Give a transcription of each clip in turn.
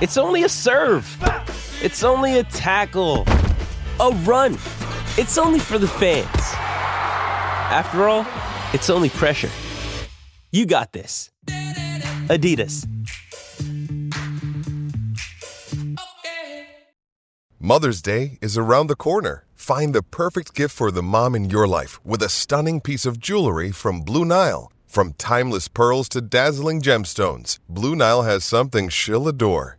It's only a serve. It's only a tackle, a run. It's only for the fans. After all, it's only pressure. You got this. Adidas. Mother's Day is around the corner. Find the perfect gift for the mom in your life with a stunning piece of jewelry from Blue Nile. From timeless pearls to dazzling gemstones, Blue Nile has something she'll adore.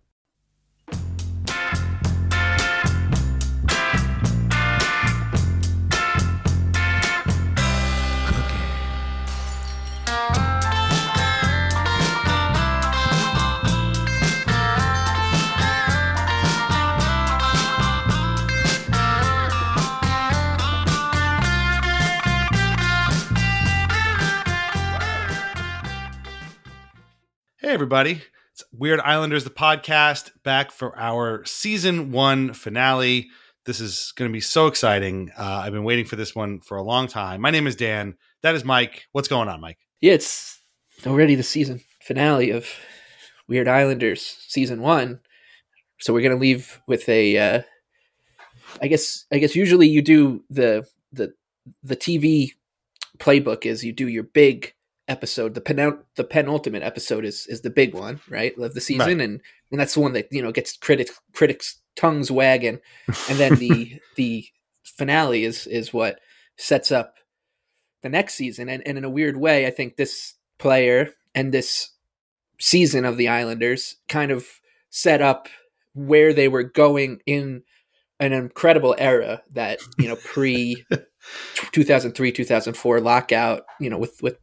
Hey, everybody. It's Weird Islanders, the podcast, back for our season one finale. This is going to be so exciting. Uh, I've been waiting for this one for a long time. My name is Dan. That is Mike. What's going on, Mike? Yeah, it's already the season finale of Weird Islanders season one. So we're gonna leave with a. Uh, I guess. I guess usually you do the the the TV playbook is you do your big episode. The pen the penultimate episode is is the big one, right, of the season, Right. and and that's the one that you know gets critics critics tongues wagging, and then the the finale is is what sets up the next season. And, and in a weird way, I think this player and this season of the Islanders kind of set up where they were going in an incredible era that, you know, pre 2003, 2004 lockout, you know, with, with,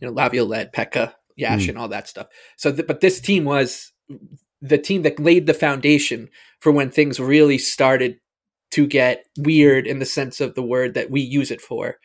you know, Laviolette, Pekka, Yash, Mm. and all that stuff. So, th- but this team was the team that laid the foundation for when things really started to get weird in the sense of the word that we use it for,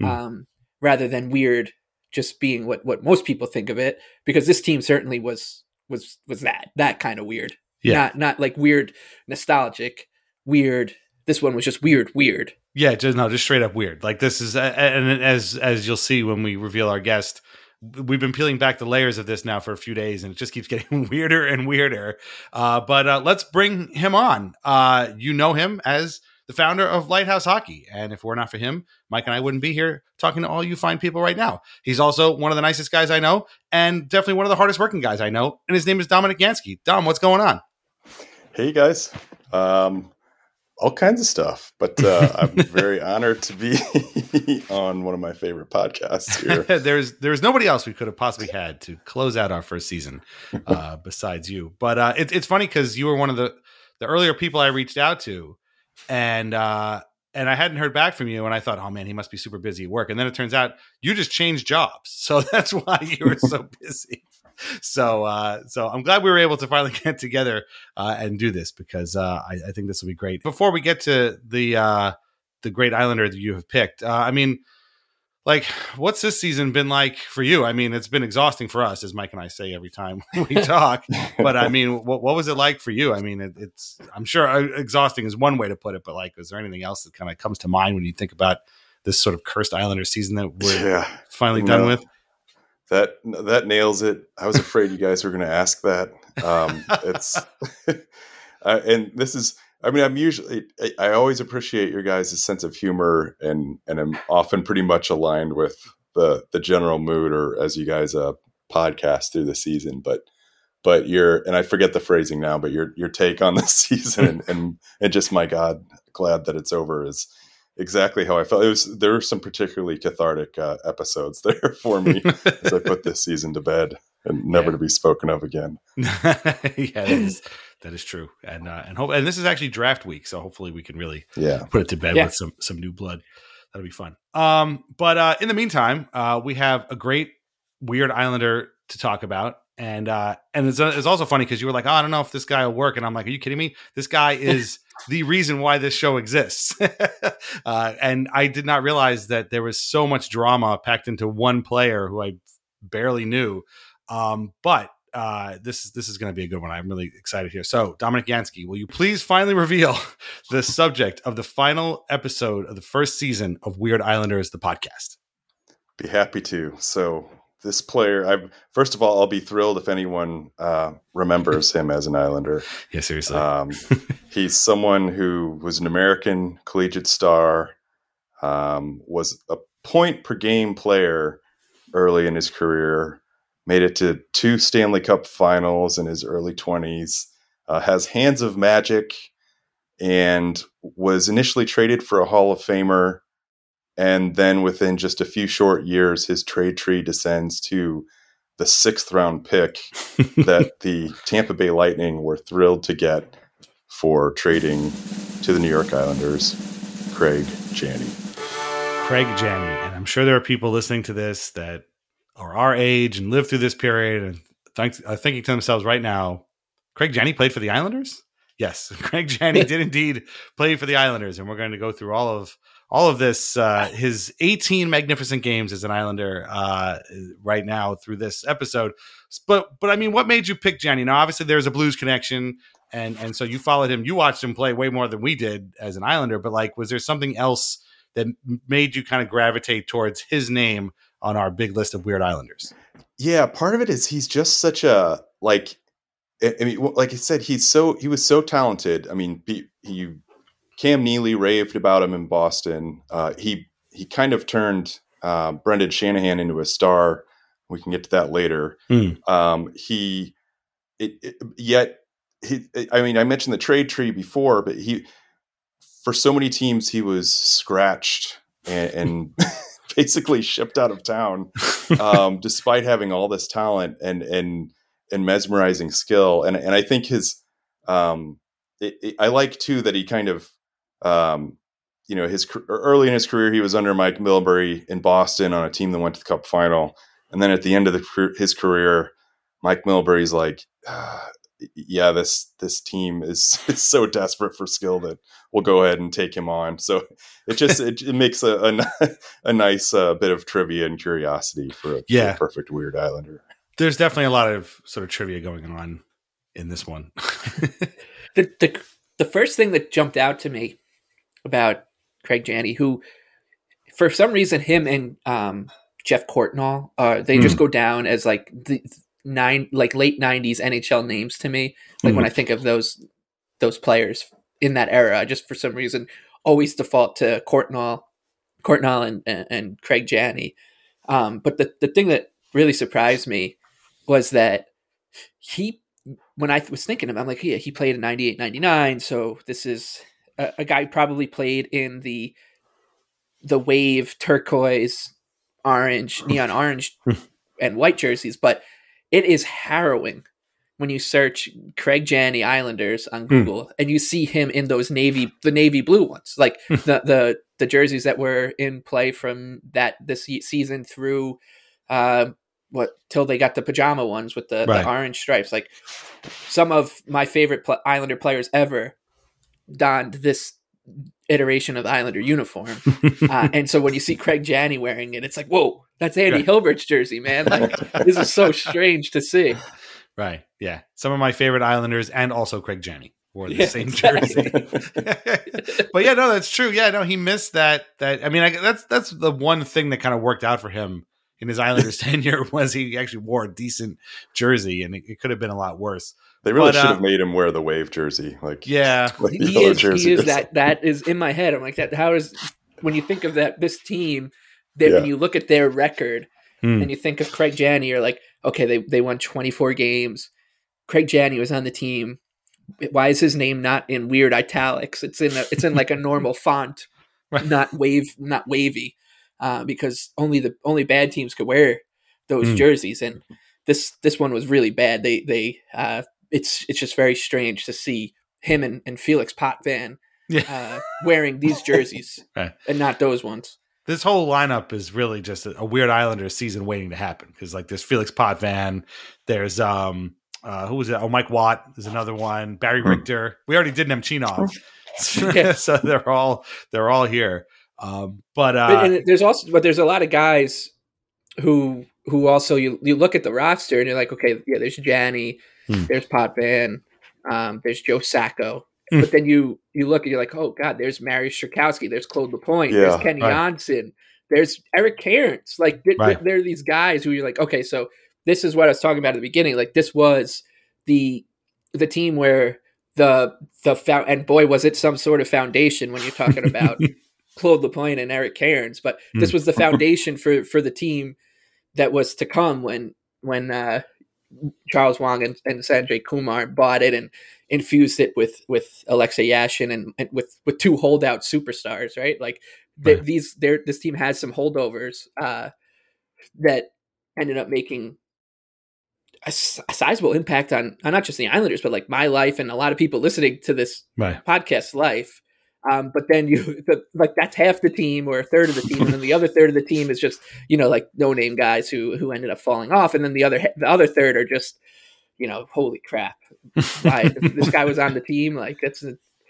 Mm. um, rather than weird just being what what most people think of it. Because this team certainly was was was that that kind of weird, Yeah. not not like weird nostalgic, weird. This one was just weird, weird. Yeah, just no, just straight up weird. Like this is, and as as you'll see when we reveal our guest, we've been peeling back the layers of this now for a few days, and it just keeps getting weirder and weirder. Uh, but uh, let's bring him on. Uh, you know him as the founder of Lighthouse Hockey, and if we're not for him, Mike and I wouldn't be here talking to all you fine people right now. He's also one of the nicest guys I know, and definitely one of the hardest working guys I know. And his name is Dominic Jansky. Dom, what's going on? Hey guys, um, all kinds of stuff, but uh, I'm very honored to be on one of my favorite podcasts here. there's there's nobody else we could have possibly had to close out our first season uh, besides you. But uh, it, it's funny because you were one of the the earlier people I reached out to, and uh, and I hadn't heard back from you, and I thought, oh man, he must be super busy at work. And then it turns out you just changed jobs, so that's why you were so busy. So uh, so I'm glad we were able to finally get together uh, and do this because uh, I, I think this will be great. Before we get to the uh, the great Islander that you have picked, uh, I mean like what's this season been like for you? I mean, it's been exhausting for us, as Mike and I say every time we talk. but I mean, what what was it like for you? I mean, it, it's I'm sure uh, exhausting is one way to put it, but like, is there anything else that kind of comes to mind when you think about this sort of cursed Islander season that we're Yeah. finally No. done with? That that nails it. I was afraid you guys were going to ask that. Um, it's uh, and this is. I mean, I'm usually. I, I always appreciate your guys' sense of humor, and and I'm often pretty much aligned with the the general mood, or as you guys uh, podcast through the season. But but your and I forget the phrasing now, but your your take on the season and and, and just my God, glad that it's over is exactly how I felt. It was there were some particularly cathartic uh, episodes there for me as I put this season to bed and never to be spoken of again. yeah, that is that is true, and uh, and hope and this is actually draft week, so hopefully we can really Yeah. put it to bed Yeah. with some some new blood. That'll be fun. Um, but uh, in the meantime, uh, we have a great weird Islander to talk about. And uh, and it's, it's also funny because you were like, oh, I don't know if this guy will work, and I'm like, are you kidding me? This guy is the reason why this show exists. uh, and I did not realize that there was so much drama packed into one player who I barely knew. Um, but uh, this is this is going to be a good one. I'm really excited here. So, Dominic Jansky, will you please finally reveal the subject of the final episode of the first season of Weird Islanders, the podcast? Be happy to. So this player, I first of all, I'll be thrilled if anyone uh, remembers him as an Islander. Yeah, seriously. Um, he's someone who was an American collegiate star, um, was a point per game player early in his career, made it to two Stanley Cup finals in his early 20s, uh, has hands of magic, and was initially traded for a Hall of Famer. And then within just a few short years, his trade tree descends to the sixth round pick that the Tampa Bay Lightning were thrilled to get for trading to the New York Islanders, Craig Janney. Craig Janney. And I'm sure there are people listening to this that are our age and lived through this period and think, are thinking to themselves right now, Craig Janney played for the Islanders? Yes, Craig Janney did indeed play for the Islanders. And we're going to go through all of all of this, uh, his 18 magnificent games as an Islander uh, right now through this episode. But but I mean, what made you pick Janney? Now, obviously, there's a Blues connection, and and so you followed him. You watched him play way more than we did as an Islander. But like, was there something else that made you kind of gravitate towards his name on our big list of weird Islanders? Yeah, part of it is he's just such a like. I I mean, like I said, he's so he was so talented. I mean, he, he Cam Neely raved about him in Boston. Uh, he he kind of turned uh, Brendan Shanahan into a star. We can get to that later. Hmm. Um, he it, it, yet he. I mean, I mentioned the trade tree before, but he for so many teams he was scratched and, and basically shipped out of town, um, despite having all this talent and and and mesmerizing skill. And and I think his um, it, it- I like too that he kind of um, you know his early in his career he was under Mike Milbury in Boston on a team that went to the Cup final, and then at the end of the, his career, Mike Milbury's like. "Ah, yeah, this this team is, is so desperate for skill that we'll go ahead and take him on. So it just it, it makes a a, a nice uh, bit of trivia and curiosity for a, for a perfect weird Islander. There's definitely a lot of sort of trivia going on in this one. the the the first thing that jumped out to me about Craig Janney, who for some reason him and um, Geoff Courtnall, uh, they just Mm. go down as like the nine like late '90s NHL names to me. Like when Mhm. I think of those those players in that era, I just for some reason always default to Courtnall, Courtnall and and, and Craig Janney. Um, but the the thing that really surprised me was that he when I was thinking of him, I'm like, yeah, he played in 98, 99. So this is a, a guy probably played in the the wave turquoise, orange, neon orange, and white jerseys. But it is harrowing when you search Craig Janney Islanders on Google and you see him in those navy the navy blue ones, like the the the jerseys that were in play from that this season through. Uh, what till they got the pajama ones with the, Right. the orange stripes like some of my favorite pl- islander players ever donned this iteration of Islander uniform. uh, and so when you see Craig Janney wearing it, it's like, whoa, that's Andy Right. Hilbert's jersey, man. Like this is so strange to see. Right. Yeah. Some of my favorite Islanders and also Craig Janney wore the Yeah, same exactly. jersey. but yeah, no, that's true. Yeah, no, he missed that. That I mean, I, that's that's the one thing that kind of worked out for him in his Islanders tenure was he actually wore a decent jersey, and it, it could have been a lot worse. They really But, should uh, have made him wear the wave jersey. Like Yeah. like he yellow is, he is that that is in my head. I'm like that. How is when you think of that this team, that when you look at their record Hmm. and you think of Craig Janney, you're like, okay, they they won 24 games. Craig Janney was on the team. Why is his name not in weird italics? It's in a, it's in like a normal font, Right. not wave not wavy, uh, because only the only bad teams could wear those Hmm. jerseys, and this this one was really bad. They they uh, it's it's just very strange to see him and, and Felix Potvin Yeah. uh, wearing these jerseys Right. and not those ones. this whole lineup is really just a, a weird Islanders season waiting to happen because like there's Felix Potvin, there's um uh who was it? Oh, Mike Watt is another one. Barry Hmm. Richter. We already did Nemchinov, Yeah. so they're all they're all here. Um, but uh, but, and there's also but there's a lot of guys who who also you you look at the roster and you're like okay yeah there's Janney Hmm. there's Potvin um, there's Joe Sacco Hmm. but then you you look and you're like oh god there's Marius Czerkawski there's Claude Lapointe Yeah, there's Kenny right. Jonsson there's Eric Cairns like th- Right. there are these guys who you're like okay so this is what I was talking about at the beginning like this was the the team where the the fou- and boy was it some sort of foundation when you're talking about Claude Lapointe and Eric Cairns, but this Hmm. was the foundation for for the team that was to come when when uh, Charles Wang and, and Sanjay Kumar bought it and infused it with with Alexei Yashin and, and with with two holdout superstars, right? Like th- Right. these, there this team has some holdovers uh, that ended up making a sizable impact on, on not just the Islanders, but like my life and a lot of people listening to this right. podcast life. Um, but then you the, like that's half the team or a third of the team, and then the other third of the team is just you know like no name guys who who ended up falling off, and then the other the other third are just you know holy crap, this guy was on the team? Like that's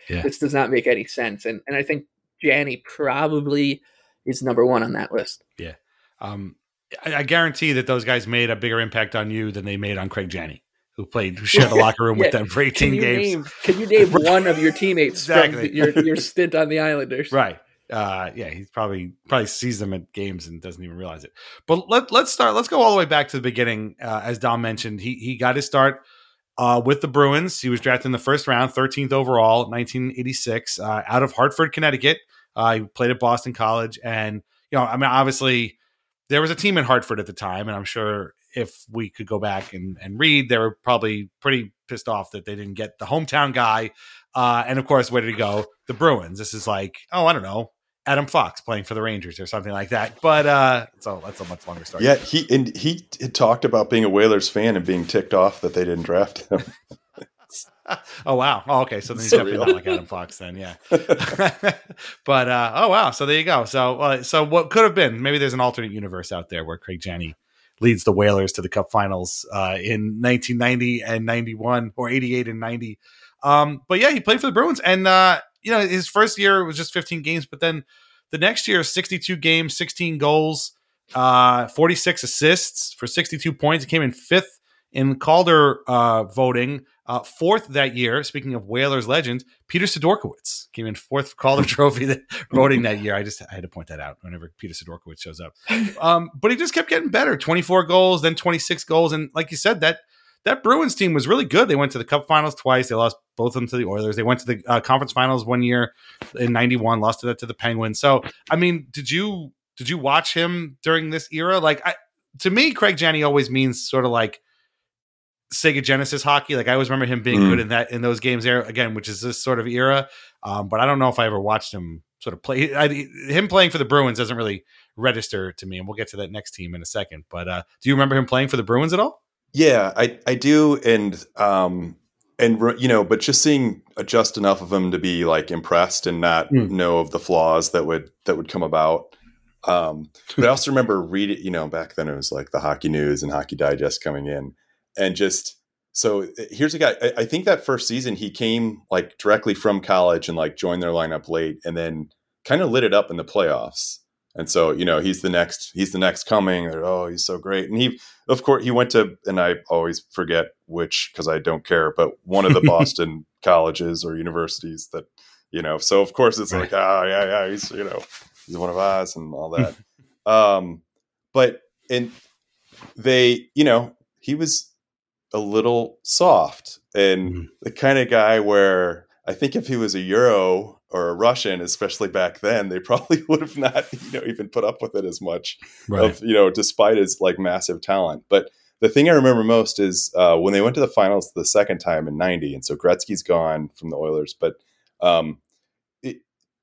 Yeah. this does not make any sense, and and I think Janney probably is number one on that list. Yeah, um, I, I guarantee that those guys made a bigger impact on you than they made on Craig Janney, who played who shared the locker room with them for 18 Can games. name Can you name one of your teammates Exactly. from your your stint on the Islanders? Right. Uh, yeah, he probably probably sees them at games and doesn't even realize it. But let let's start. Let's go all the way back to the beginning. Uh, as Dom mentioned, he he got his start uh, with the Bruins. He was drafted in the first round, 13th overall, 1986, uh, out of Hartford, Connecticut. Uh, he played at Boston College, and you know, I mean, obviously, there was a team in Hartford at the time, and I'm sure if we could go back and, and read, they were probably pretty pissed off that they didn't get the hometown guy. Uh, and of course, where did he go? The Bruins. This is like, oh, I don't know, Adam Fox playing for the Rangers or something like that. But uh, so that's a much longer story. Yeah, he and he had talked about being a Whalers fan and being ticked off that they didn't draft him. oh wow. Oh, okay. So then he's definitely not like Adam Fox then. Yeah. but uh, oh wow. So there you go. So uh, so what could have been? Maybe there's an alternate universe out there where Craig Janney leads the Whalers to the Cup Finals uh, in 1990 and 91 or 88 and 90. Um, but yeah, he played for the Bruins, and uh, you know his first year was just 15 games, but then the next year 62 games, 16 goals, uh, 46 assists for 62 points. He came in fifth in Calder uh, voting. Uh, fourth that year, speaking of Whalers legend, Peter Sidorkiewicz came in fourth Calder Trophy that, voting that year. I just I had to point that out whenever Peter Sidorkiewicz shows up. Um, but he just kept getting better. 24 goals, then 26 goals, and like you said, that that Bruins team was really good. They went to the Cup Finals twice. They lost both of them to the Oilers. They went to the uh, Conference Finals one year in '91, lost to that to the Penguins. So, I mean, did you did you watch him during this era? Like, I, to me, Craig Janney always means sort of like Sega Genesis hockey. Like I always remember him being Mm. good in that in those games there again, which is this sort of era. Um, but I don't know if I ever watched him sort of play. I, him playing for the Bruins doesn't really register to me, and we'll get to that next team in a second. But uh, do you remember him playing for the Bruins at all? Yeah, I I do, and um, and you know, but just seeing just enough of him to be like impressed and not Mm. know of the flaws that would that would come about. Um, but I also remember reading, you know, back then it was like the Hockey News and Hockey Digest coming in, and just so uh, here's a guy. I, I think that first season he came like directly from college and like joined their lineup late, and then kind of lit it up in the playoffs. And so you know he's the next he's the next coming. They're, oh, he's so great. And he of course he went to and I always forget which because I don't care, but one of the Boston colleges or universities that you know. So of course it's like ah yeah yeah he's you know he's one of us and all that. um, but and they you know he was a little soft and the kind of guy where I think if he was a Euro or a Russian, especially back then, they probably would have not, you know, even put up with it as much. Right. Of you know, despite his like massive talent. But the thing I remember most is uh, when they went to the finals the second time in '90, and so Gretzky's gone from the Oilers, but um, it,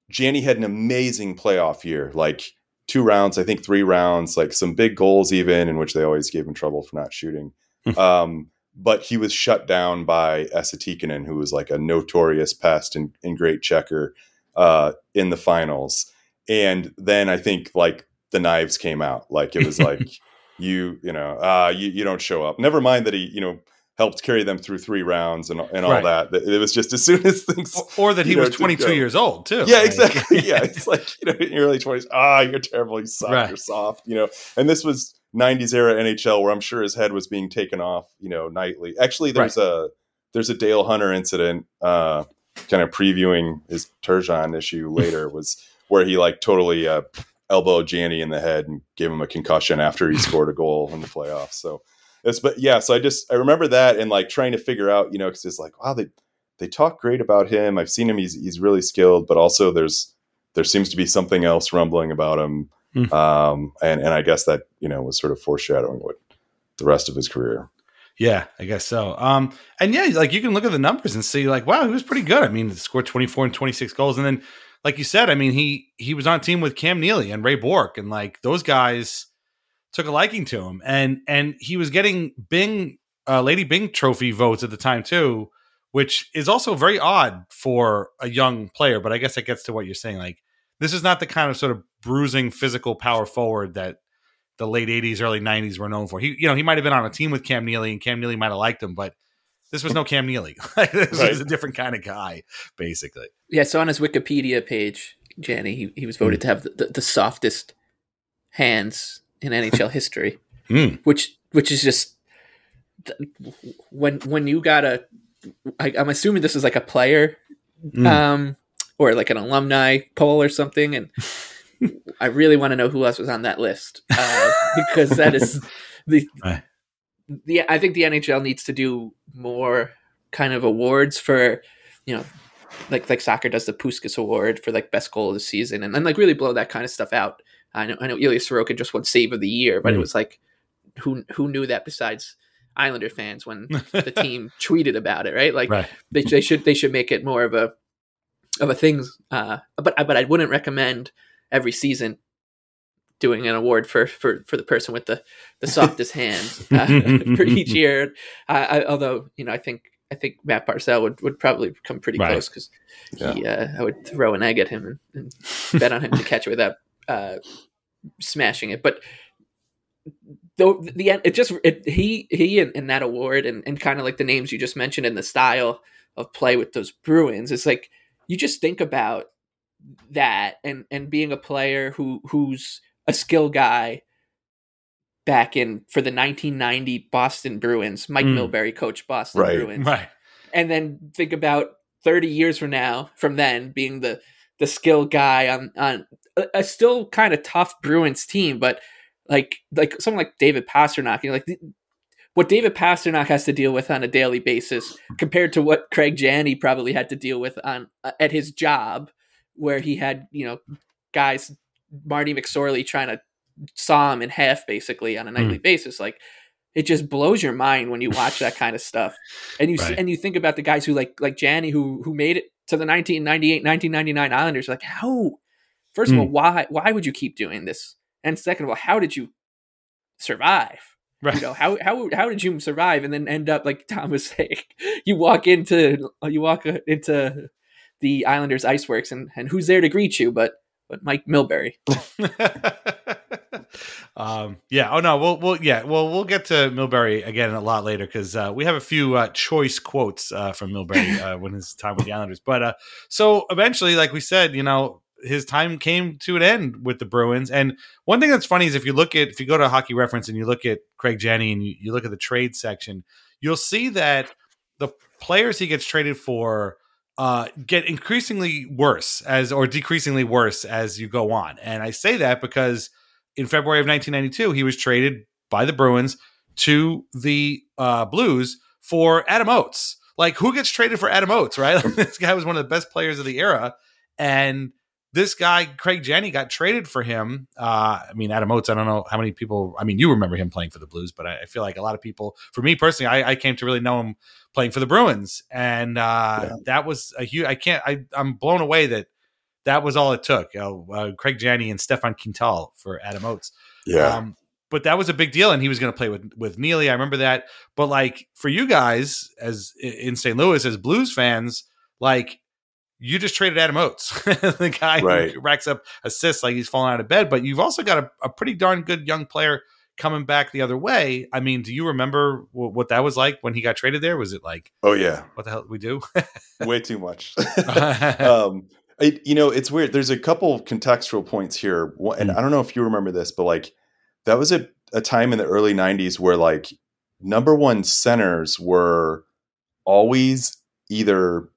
Janney had an amazing playoff year, like two rounds, I think three rounds, like some big goals even, in which they always gave him trouble for not shooting. um, but he was shut down by Esa Tikkanen, who was like a notorious pest and, and great checker uh, in the finals. And then I think like the knives came out. Like it was like you, you know, uh, you, you don't show up. Never mind that he, you know, helped carry them through three rounds and, and all Right. that. It was just as soon as things, Or that he know, was 22 years old too. Yeah, exactly. Yeah, it's like you know, in your early twenties. Ah, you're terrible. You suck. Right. You're soft. You know, and this was '90s era NHL where I'm sure his head was being taken off. You know, nightly. Actually, there's a there's a Dale Hunter incident, uh, kind of previewing his Turgeon issue later. was where he like totally uh, elbowed Janney in the head and gave him a concussion after he scored a goal in the playoffs. So it's but yeah. So I just I remember that and like trying to figure out, you know, because it's like wow they they talk great about him. I've seen him; he's he's really skilled, but also there's there seems to be something else rumbling about him, Hmm. um, and and I guess that you know was sort of foreshadowing what the rest of his career. Yeah, I guess so. Um, and yeah, like you can look at the numbers and see, like, wow, he was pretty good. I mean, he scored twenty four and twenty six goals, and then, like you said, I mean, he he was on a team with Cam Neely and Ray Bourque, and like those guys took a liking to him, and and he was getting Byng, uh, Lady Byng Trophy votes at the time too, which is also very odd for a young player. But I guess it gets to what you're saying. Like, this is not the kind of sort of bruising physical power forward that the late 80s early 90s were known for he you know he might have been on a team with cam neely and cam neely might have liked him but this was no cam neely like this Right. was a different kind of guy basically Yeah, so on his Wikipedia page, Janney, he, he was voted to have the, the, the softest hands in NHL history, Hmm. which which is just when when you got a, I, I'm assuming this is like a player, Hmm. um, or like an alumni poll or something, and I really want to know who else was on that list uh, because that is the Right. the I think the NHL needs to do more kind of awards for you know like like soccer does the Puskas Award for like best goal of the season and then like really blow that kind of stuff out. I know I know Ilya Sorokin just won save of the year, but it Mm. was like who who knew that besides Islander fans when the team tweeted about it, right? Like right they, they should they should make it more of a of a thing. Uh, but but I wouldn't recommend every season doing an award for for for the person with the the softest hands uh, for each year. I, I, although you know, I think I think Matt Barzal would, would probably come pretty Right. close because he uh, I would throw an egg at him and, and bet on him to catch it without uh, smashing it. But though the end, it just it, he he and, and that award and, and kind of like the names you just mentioned and the style of play with those Bruins, it's like you just think about that and and being a player who who's a skill guy back in for the 1990 Boston Bruins. Mike Mm. Milbury coached Boston Right. Bruins right and then think about 30 years from now from then being the the skill guy on on a, a still kind of tough Bruins team but like like someone like David Pastrnak you know like the, what David Pastrnak has to deal with on a daily basis compared to what Craig Janney probably had to deal with on uh, at his job where he had you know guys Marty McSorley trying to saw him in half basically on a nightly basis. Like it just blows your mind when you watch that kind of stuff. And you Right. and you think about the guys who like like Janney who who made it to the 1998 1999 Islanders. Like how first of all Mm. why why would you keep doing this? And second of all how did you survive? Right. you know how how how did you survive and then end up like Tom was saying you walk into you walk uh, into the Islanders Iceworks and and who's there to greet you but but Mike Milbury um, yeah. Oh no. We'll we'll yeah. Well, we'll get to Milbury again a lot later because uh, we have a few uh, choice quotes uh, from Milbury uh, when his time with the Islanders. But uh, so eventually, like we said, you know, his time came to an end with the Bruins. And one thing that's funny is if you look at if you go to Hockey Reference and you look at Craig Janney and you, you look at the trade section, you'll see that the players he gets traded for uh, get increasingly worse as or decreasingly worse as you go on. And I say that because in February of 1992, he was traded by the Bruins to the uh, Blues for Adam Oates. Like, who gets traded for Adam Oates, right? this guy was one of the best players of the era. And this guy, Craig Janney, got traded for him. Uh, I mean, Adam Oates, I don't know how many people, I mean, you remember him playing for the Blues, but I, I feel like a lot of people, for me personally, I, I, came to really know him playing for the Bruins. And uh, yeah. that was a huge, I can't, I, I'm blown away that that was all it took. Uh, Craig Janney and Stefan Quintal for Adam Oates. Yeah. Um, but that was a big deal, and he was going to play with with Neely. I remember that. But like for you guys, as in St. Louis, as Blues fans, like you just traded Adam Oates, the guy right. who racks up assists like he's falling out of bed. But you've also got a, a, pretty darn good young player coming back the other way. I mean, do you remember w- what that was like when he got traded there? Was it like, oh yeah, what the hell did we do? Way too much. um, it, you know, it's weird. There's a couple contextual points here, and mm. I don't know if you remember this, but like that was a, a time in the early 90s where like number one centers were always either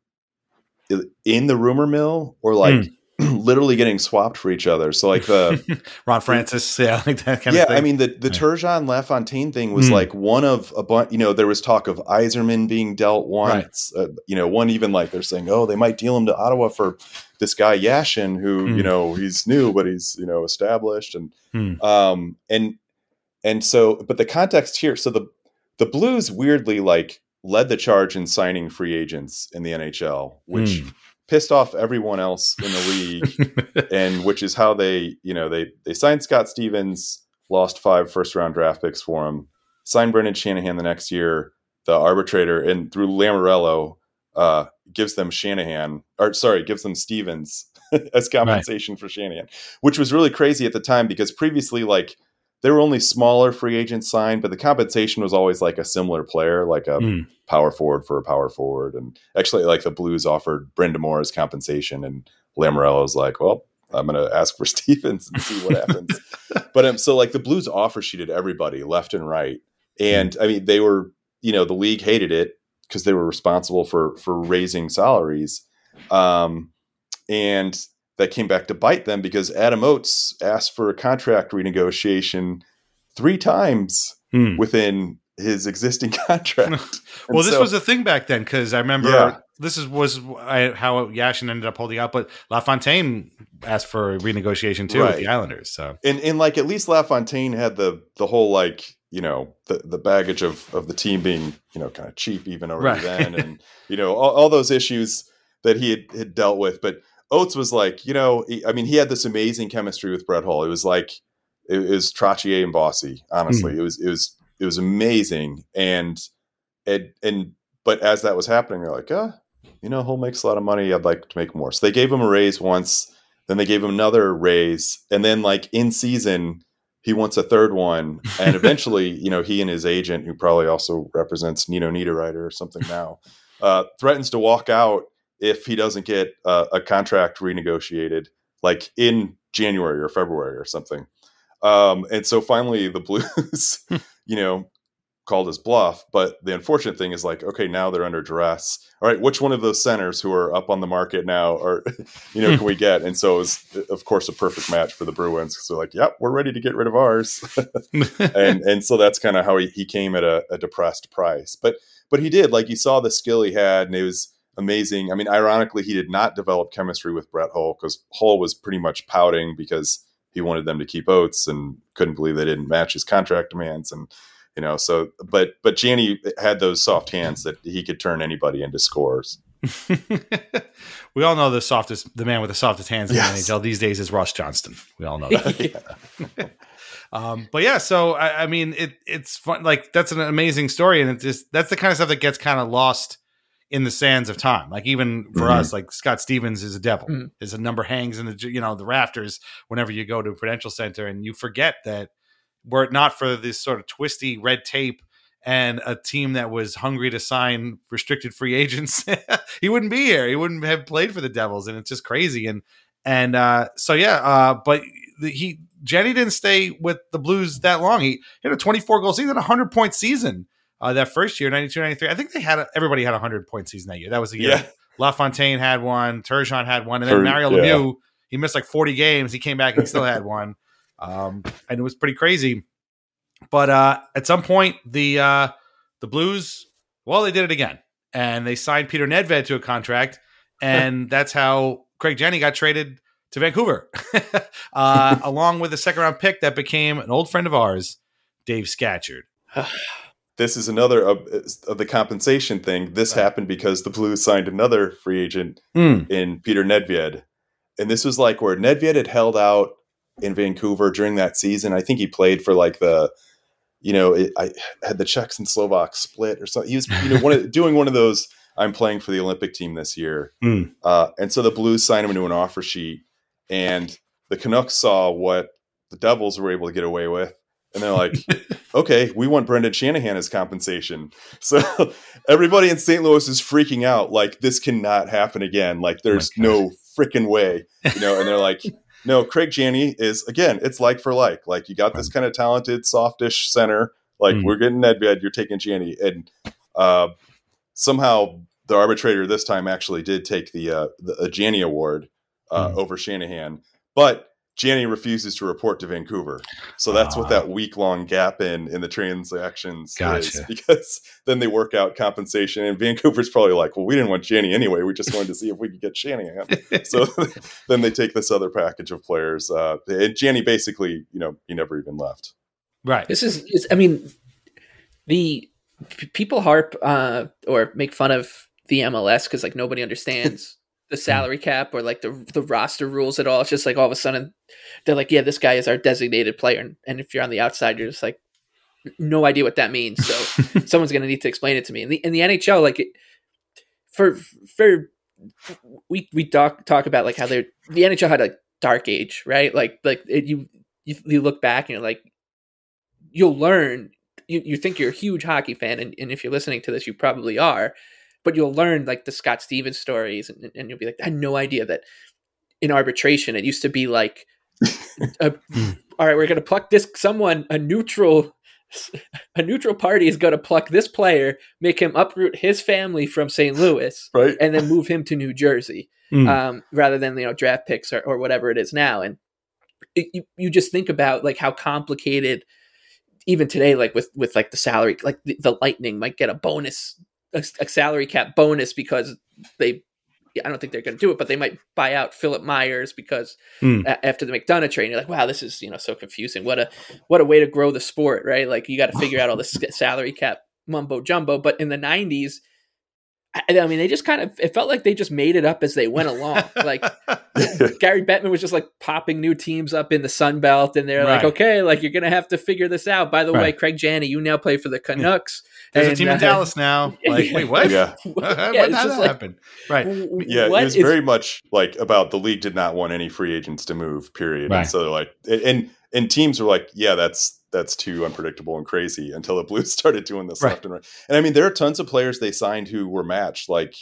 in the rumor mill or like mm. literally getting swapped for each other. So like the Ron Francis, yeah, like that kind yeah, of thing. I mean the the Turgeon LaFontaine thing was mm. like one of a bunch. You know, there was talk of Yzerman being dealt once. Right. Uh, you know, one even like they're saying, oh, they might deal him to Ottawa for this guy Yashin, who mm. you know he's new but he's you know established and mm. um and and so but the context here. So the the Blues weirdly like led the charge in signing free agents in the NHL, which mm. pissed off everyone else in the league, and which is how they, you know, they they signed Scott Stevens, lost five first round draft picks for him, signed Brendan Shanahan the next year, the arbitrator, and through Lamoriello, uh, gives them Shanahan, or sorry, gives them Stevens as compensation right. for Shanahan, which was really crazy at the time because previously, like there were only smaller free agents signed, but the compensation was always like a similar player, like a mm. power forward for a power forward. And actually, like the Blues offered Brind'Amour as compensation, and Lamoriello was like, "Well, I'm going to ask for Stevens and see what happens." but um, so like the Blues offer sheeted everybody left and right, and mm. I mean they were, you know, the league hated it because they were responsible for for raising salaries, um, and that came back to bite them because Adam Oates asked for a contract renegotiation three times hmm. within his existing contract. well, this so, was a thing back then because I remember yeah. this is was I, how Yashin ended up holding out, but LaFontaine asked for a renegotiation too right. with the Islanders. So and and like at least LaFontaine had the the whole like you know the the baggage of of the team being you know kind of cheap even already right. then, and you know all, all those issues that he had, had dealt with, but Oates was like, you know, he, I mean, he had this amazing chemistry with Brett Hull. It was like it, it was Trottier and Bossy. Honestly, mm. it was it was it was amazing. And it and but as that was happening, they're like, ah, you know, Hull makes a lot of money. I'd like to make more. So they gave him a raise once. Then they gave him another raise, and then like in season, he wants a third one. And eventually, you know, he and his agent, who probably also represents Nino Niederreiter or something now, uh, threatens to walk out if he doesn't get uh, a contract renegotiated, like in January or February or something. Um, and so finally, the Blues, you know, called his bluff. But the unfortunate thing is, like, okay, now they're under duress. All right, which one of those centers who are up on the market now, or you know, can we get? And so it was, of course, a perfect match for the Bruins. So like, yep, we're ready to get rid of ours. and and so that's kind of how he, he came at a, a depressed price. But but he did like you saw the skill he had, and it was amazing. I mean, ironically, he did not develop chemistry with Brett Hull because Hull was pretty much pouting because he wanted them to keep Oates and couldn't believe they didn't match his contract demands. And you know, so but but Janney had those soft hands that he could turn anybody into scores. we all know the softest, the man with the softest hands in yes. the NHL these days is Ross Johnston. We all know that. um, but yeah, so I, I mean, it it's fun. Like that's an amazing story, and it's just that's the kind of stuff that gets kind of lost in the sands of time. Like even for Mhm. us, like Scott Stevens is a devil. Mhm. His number hangs in the you know the rafters whenever you go to a Prudential Center, and you forget that were it not for this sort of twisty red tape and a team that was hungry to sign restricted free agents, he wouldn't be here. He wouldn't have played for the Devils, and it's just crazy. And and uh, so yeah, uh, but the, he Janney didn't stay with the Blues that long. He hit a 24 goal season, a 100 point season uh, that first year, 92 93. I think they had a, everybody had a 100 point season that year. That was the year. Yeah. LaFontaine had one, Turgeon had one, and then Tur- Mario yeah. Lemieux, he missed like 40 games. He came back and he still had one. Um, and it was pretty crazy. But uh, at some point, the uh, the Blues, well, they did it again, and they signed Peter Nedved to a contract, and that's how Craig Janney got traded to Vancouver, uh, along with a second round pick that became an old friend of ours, Dave Scatchard. this is another of, of the compensation thing. This happened because the Blues signed another free agent Mm. in Peter Nedved. And this was like where Nedved had held out in Vancouver during that season. I think he played for like the, you know, it, I had the Czechs and Slovaks split or something. He was, you know, one of, doing one of those. I'm playing for the Olympic team this year, Mm. uh, and so the Blues signed him to an offer sheet, and the Canucks saw what the Devils were able to get away with, and they're like, okay, we want Brendan Shanahan as compensation. So everybody in St. Louis is freaking out, like this cannot happen again. Like there's no freaking way, you know. And they're like, no, Craig Janney is again, it's like for like. Like you got this kind of talented, softish center. Like Mm. we're getting Nedved, you're taking Janney, and uh, somehow the arbitrator this time actually did take the uh, the a Janney award uh, Mm. over Shanahan, but. Janney refuses to report to Vancouver, so that's what Ah. that week long gap in in the transactions is because then they work out compensation, and Vancouver's probably like, well, we didn't want Janney anyway, we just wanted to see if we could get Shanahan. so then they take this other package of players, uh, and Janney basically, you know, he never even left. Right. This is, is I mean, the p- people harp uh, or make fun of the MLS because like nobody understands the hmm. salary cap or like the the roster rules at all. It's just like all of a sudden they're like, yeah, this guy is our designated player, and, and if you're on the outside, you're just like, no idea what that means. So someone's going to need to explain it to me. In the in the NHL, like it, for for we we talk talk about like how they the NHL had a dark age, right? Like like it, you, you you look back and you're like you'll learn you, you think you're a huge hockey fan and, and if you're listening to this you probably are but you'll learn like the scott stevens stories and, and you'll be like i had no idea that in arbitration it used to be like a, all right we're going to pluck this someone a neutral a neutral party is going to pluck this player make him uproot his family from st louis Right. and then move him to new jersey Mm. um, rather than you know draft picks or, or whatever it is now and it, you, you just think about like how complicated even today like with with like the salary like the, the lightning might get a bonus a, a salary cap bonus because they I don't think they're going to do it, but they might buy out Philip Myers because hmm. a- after the McDonagh trade, you're like, wow, this is you know so confusing. What a what a way to grow the sport, right? Like you got to figure out all this salary cap mumbo jumbo. But in the '90s, I, I mean, they just kind of it felt like they just made it up as they went along. like Gary Bettman was just like popping new teams up in the Sun Belt, and they're like, okay, like you're gonna have to figure this out. By the way, Craig Janney, you now play for the Canucks. There's a And, team in uh, Dallas now. Like, wait, what? Yeah. How Yeah, did that just like- happen? Right. Yeah, what it was is- very much like about the league did not want any free agents to move. Period. Right. And so they're like, and and teams were like, yeah, that's that's too unpredictable and crazy until the Blues started doing this Right. left and right. And I mean, there are tons of players they signed who were matched. Like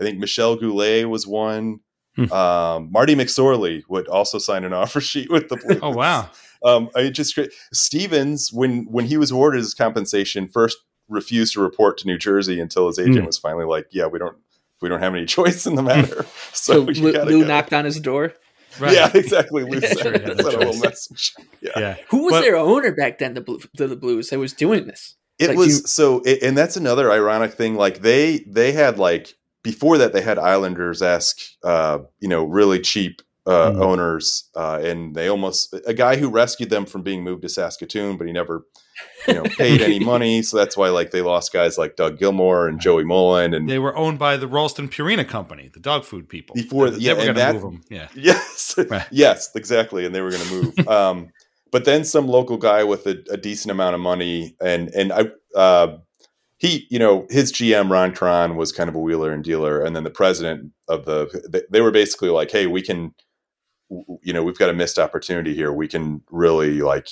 I think Michel Goulet was one. Hmm. Um, Marty McSorley would also sign an offer sheet with the Blues. Oh wow. Um, I just Stevens when when he was awarded his compensation first refused to report to New Jersey until his agent Hmm. was finally like, yeah, we don't we don't have any choice in the matter. so So, Lou, Lou knocked on his door. Right. Yeah, exactly. Lou Yeah. sent, Sure, he had no sent a little message. Yeah. Yeah. Who was But- their owner back then? The Blue, to the Blues that was doing this. It Like, was you- so, it, and that's another ironic thing. Like they they had like before that they had Islanders esque, uh, you know, really cheap uh, Mhm. owners, uh, and they almost a guy who rescued them from being moved to Saskatoon, but he never, you know, paid any money. So that's why like they lost guys like Doug Gilmour and Joey Mullen and They were owned by the Ralston Purina Company, the dog food people. Before- they, yeah, they were going to move them. Yeah. Yes, Right. yes, exactly. And they were going to move. um, but then some local guy with a, a decent amount of money, and and I, uh, he, you know, his GM Ron Caron was kind of a wheeler and dealer, and then the president of the they were basically like, hey, we can, you know, we've got a missed opportunity here. We can really like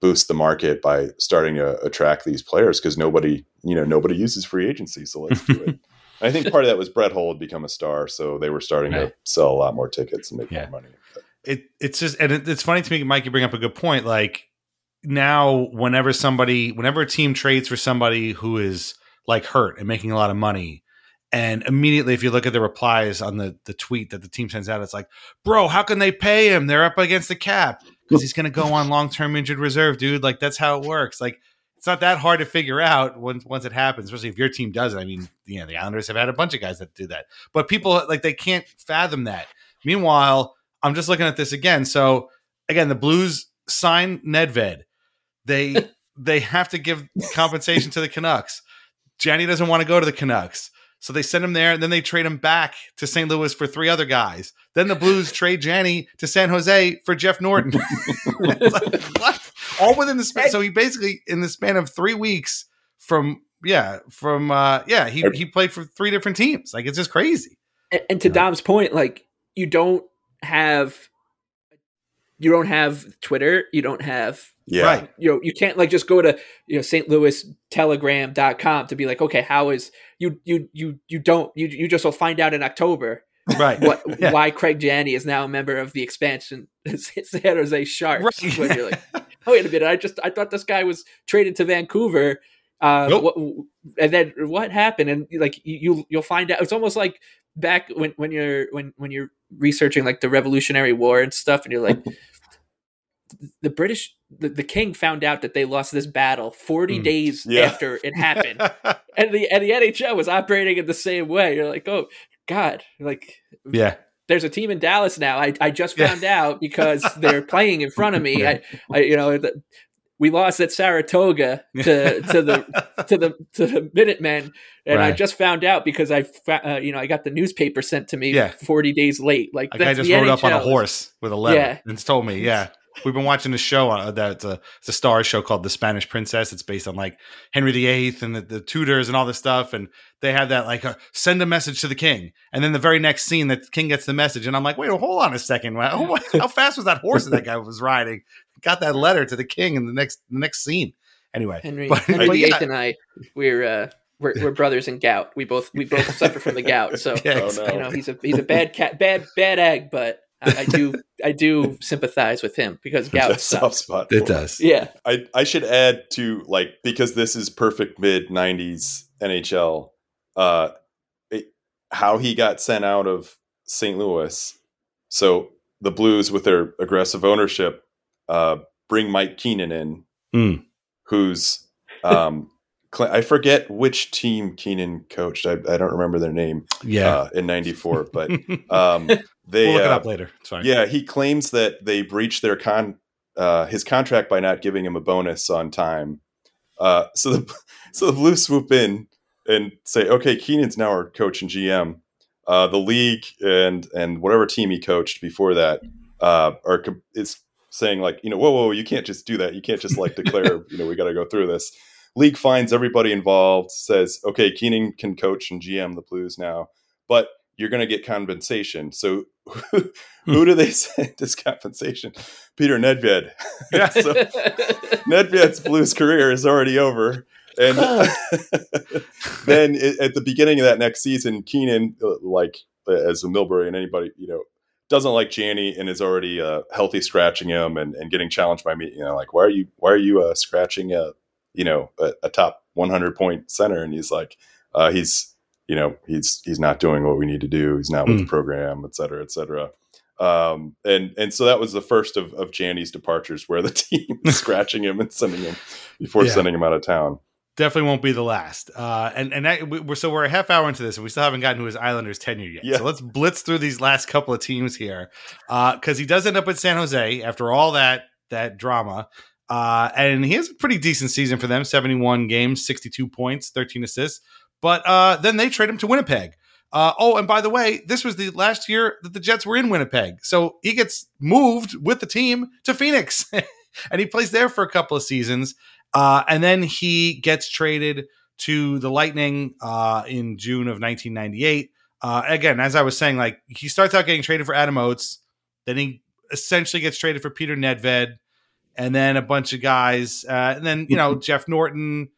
boost the market by starting to attract these players because nobody, you know, nobody uses free agency, so let's do it. I think part of that was Brett Hull had become a star, so they were starting Right. to sell a lot more tickets and make Yeah. more money. it it's just and it, it's funny to me mike you bring up a good point like now whenever somebody whenever a team trades for somebody who is like hurt and making a lot of money and immediately if you look at the replies on the the tweet that the team sends out it's like bro how can they pay him they're up against the cap because he's going to go on long-term injured reserve dude. Like that's how it works. Like it's not that hard to figure out once once it happens especially if your team does it. I mean you know the islanders have had a bunch of guys that do that. But people like they can't fathom that. Meanwhile i'm just looking at this again. So again the blues sign nedved. They they have to give compensation to the canucks. Janney doesn't want to go to the Canucks. So they send him there and then they trade him back to St. Louis for three other guys. Then the Blues trade Janney to San Jose for Jeff Norton. Like, what? All within the span. So he basically, in the span of three weeks from, yeah, from, uh, yeah, he, he played for three different teams. Like it's just crazy. and, and to Dom's point, like you don't have you don't have Twitter, you don't have Yeah. Right. you know you can't like just go to you know St. Louis telegram.com to be like okay how is you you you you don't you you just will find out in October Right. what Yeah. why Craig Janney is now a member of the expansion San Jose Sharks Right. when you're like oh wait a minute I just I thought this guy was traded to Vancouver uh Nope. what, and then what happened and like you- you'll find out it's almost like back when when you're when when you're researching like the Revolutionary War and stuff and you're like the British the, the king found out that they lost this battle 40 Mm. days Yeah. after it happened and the and the NHL was operating in the same way you're like oh god like yeah. there's a team in Dallas now. I, I just Yeah. found out because they're playing in front of me. I, I you know, the, we lost at Saratoga to to the to the to the Minutemen, and I just found out because I uh, you know I got the newspaper sent to me Yeah. 40 days late. Like A guy just rode up on a horse with a letter Yeah. and told me, yeah. We've been watching a show uh, that's a, it's a Starz show called The Spanish Princess. It's based on like Henry VIII and the, the Tudors and all this stuff. And they have that like uh, send a message to the king. And then the very next scene, the king gets the message. And I'm like, wait, hold on a second. Wow, How fast was that horse that that guy was riding? Got that letter to the king in the next the next scene. Anyway, Henry but- Henry but VIII yeah. and I we're uh, we're, we're brothers in gout. We both we both suffer from the gout. So Yeah, Oh, exactly. you know he's a he's a bad cat bad bad egg, but I, I do I do sympathize with him because gout That's a soft spot. It does. Yeah. I, I should add to like because this is perfect mid '90s NHL. Uh, it, how he got sent out of St. Louis. So the Blues, with their aggressive ownership, uh, bring Mike Keenan in, Mm. who's um, I forget which team Keenan coached. I, I don't remember their name Yeah. uh, in '94, but um, they we'll look it uh, up later. It's fine. yeah, he claims that they breached their con uh, his contract by not giving him a bonus on time. Uh, so the so the Blues swoop in and say, "Okay, Keenan's now our coach and GM." Uh, the league and and whatever team he coached before that uh, are is saying like, you know, whoa, whoa, you can't just do that. You can't just like declare, you know, we got to go through this. League finds everybody involved, says, okay, Keenan can coach and GM the Blues now, but you're going to get compensation. So who do they send as compensation? Peter Nedved. Yeah. so Nedved's Blues career is already over. And then at the beginning of that next season, Keenan, uh, like uh, as a Milbury and anybody, you know, doesn't like Janney and is already uh, healthy scratching him and, and getting challenged by me. You know, like why are you why are you uh, scratching a you know a, a top 100 point center? And he's like, uh, he's you know he's he's not doing what we need to do. He's not with the program, et cetera, et cetera. Um, and and so that was the first of of Janney's departures, where the team was scratching him and sending him before Yeah. sending him out of town. definitely won't be the last. Uh, and and that, we- we're so we're a half hour into this, and we still haven't gotten to his Islanders tenure yet. Yeah. So let's blitz through these last couple of teams here, because he does end up at San Jose after all that that drama. Uh, and he has a pretty decent season for them 71 games, 62 points, 13 assists. But uh, then they trade him to Winnipeg. Uh, oh, and by the way, this was the last year that the Jets were in Winnipeg. So he gets moved with the team to Phoenix and he plays there for a couple of seasons. Uh, and then he gets traded to the Lightning uh, in June of 1998. Uh, again, as I was saying, like he starts out getting traded for Adam Oates, then he essentially gets traded for Peter Nedved, and then a bunch of guys, uh, and then you know Jeff Norton,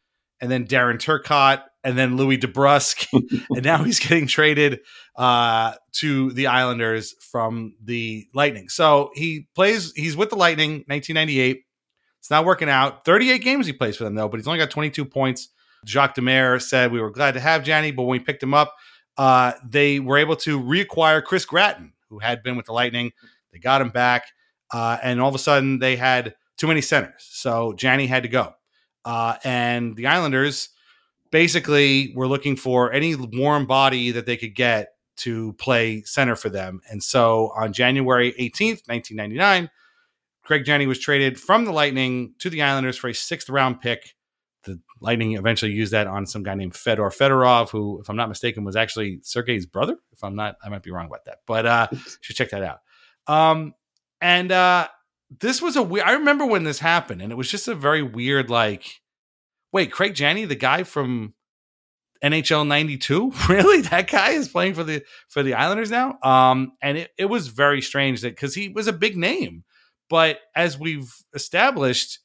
and then Darren Turcotte, and then Louie DeBrusk, and now he's getting traded uh, to the Islanders from the Lightning. So he plays, he's with the Lightning, 1998. It's not working out. 38 games he plays for them though, but he's only got 22 points. Jacques Demers said we were glad to have Janney, but when we picked him up, uh, they were able to reacquire Chris Gratton, who had been with the Lightning. They got him back, uh, and all of a sudden they had too many centers, so Janney had to go. Uh, and the Islanders basically were looking for any warm body that they could get to play center for them. And so on January 18th, 1999, Craig Janney was traded from the Lightning to the Islanders for a sixth round pick. The Lightning eventually used that on some guy named Fedor Fedorov, who, if I'm not mistaken, was actually Sergei's brother. If I'm not, I might be wrong about that, but uh, should check that out. Um, and uh, this was a weird. I remember when this happened, and it was just a very weird. Like, wait, Craig Janney, the guy from NHL '92, really? That guy is playing for the for the Islanders now. Um, and it it was very strange that because he was a big name, but as we've established,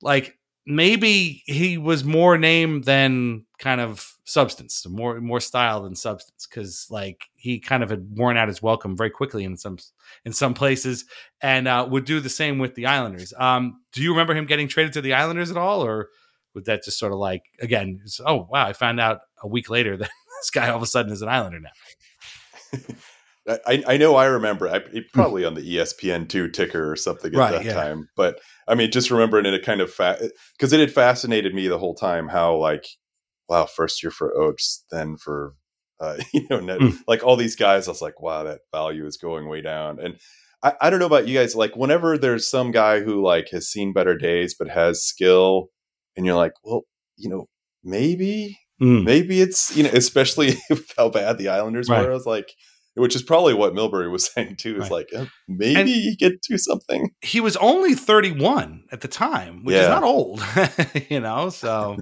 like maybe he was more name than kind of substance, more more style than substance, because like he kind of had worn out his welcome very quickly in some in some places, and uh, would do the same with the Islanders. Um, do you remember him getting traded to the Islanders at all, or would that just sort of like again? Oh wow, I found out a week later that this guy all of a sudden is an Islander now. I, I know I remember I probably on the ESPN two ticker or something at Right, that yeah. time, but I mean just remembering it, it kind of because it had fascinated me the whole time how like wow first year for Oates then for uh, you know Ned, Mm. like all these guys I was like wow that value is going way down and I, I don't know about you guys like whenever there's some guy who like has seen better days but has skill and you're like well you know maybe Mm. maybe it's you know especially with how bad the Islanders Right. were. I was like, which is probably what Milbury was saying too. Is Right. like uh, maybe And- he could do something. he was only 31 at the time, which is not old, you know. So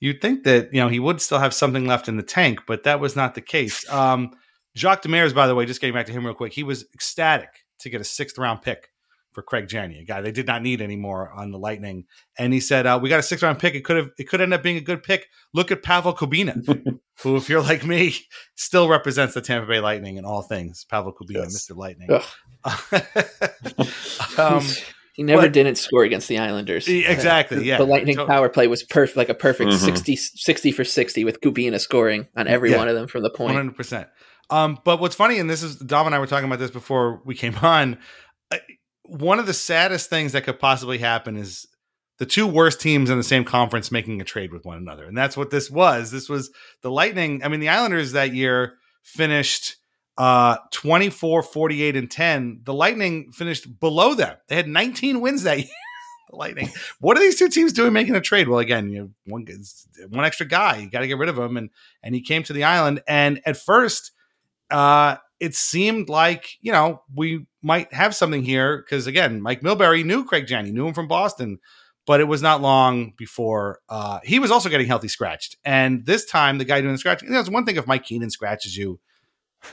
you'd think that you know he would still have something left in the tank, but that was not the case. Um, Jacques Demers, by the way, just getting back to him real quick, he was ecstatic to get a sixth round pick for Craig Janney, a guy they did not need anymore on the Lightning. And he said, uh, "We got a sixth round pick. It could have it could end up being a good pick. Look at Pavel Kubina, who, if you're like me, still represents the Tampa Bay Lightning in all things. Pavel Kubina, Yes. Mister Lightning." Um, he never but- didn't score against the Islanders. Exactly, The, yeah. the Lightning So- power play was perfect, like a perfect Mhm. 60, 60 for 60 with Kubina scoring on every Yeah. one of them from the One point. hundred percent. Um, but what's funny, and this is Dom and I were talking about this before we came on. uh, One of the saddest things that could possibly happen is the two worst teams in the same conference making a trade with one another, and that's what this was. This was the Lightning. I mean, the Islanders that year finished uh 24 48 and 10 the lightning finished below them. They had 19 wins that year the lightning. What are these two teams doing making a trade? Well again you know one one extra guy you got to get rid of him. And and he came to the island. And at first uh it seemed like you know we might have something here because again mike milbury knew craig janney knew him from boston but it was not long before uh he was also getting healthy scratched. And this time the guy doing the scratching it's one thing if mike keenan scratches you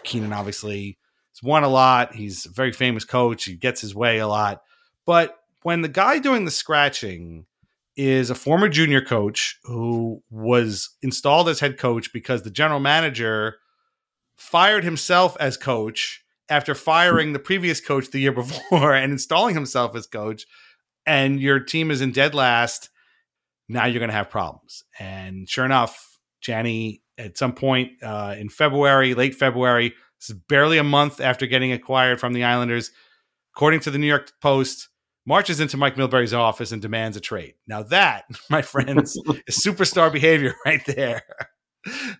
keenan obviously has won a lot. He's a very famous coach. He gets his way a lot. But when the guy doing the scratching is a former junior coach who was installed as head coach because the general manager fired himself as coach after firing the previous coach the year before and installing himself as coach and your team is in dead last now you're going to have problems and sure enough Janney at some point uh, in February late February this is barely a month after getting acquired from the Islanders according to the New York Post marches into Mike Milbury's office and demands a trade. Now that, my friends, is superstar behavior right there.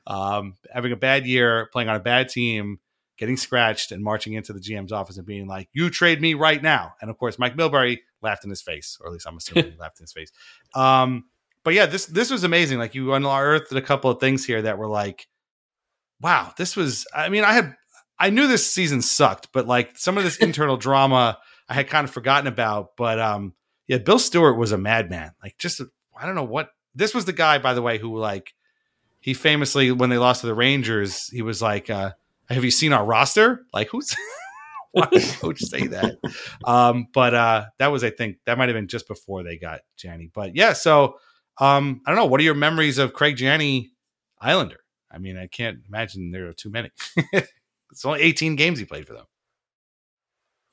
Um, having a bad year, playing on a bad team, getting scratched, and marching into the GM's office and being like, "You trade me right now." And of course, Mike Milbury laughed in his face, or at least I'm assuming he laughed in his face. Um, but yeah, this this was amazing. Like you unearthed a couple of things here that were like, "Wow, this was." I mean, I had I knew this season sucked, but like some of this internal drama I had kind of forgotten about. But um, yeah, Bill Stewart was a madman. Like just I don't know what this was the guy, by the way, who like he famously, when they lost to the Rangers, he was like, uh, "Have you seen our roster? Like, who's why would coach say that?" Um, but uh, that was, I think, that might have been just before they got Janney. But yeah, so um, I don't know. What are your memories of Craig Janney, Islander? I mean, I can't imagine there are too many. it's only 18 games he played for them.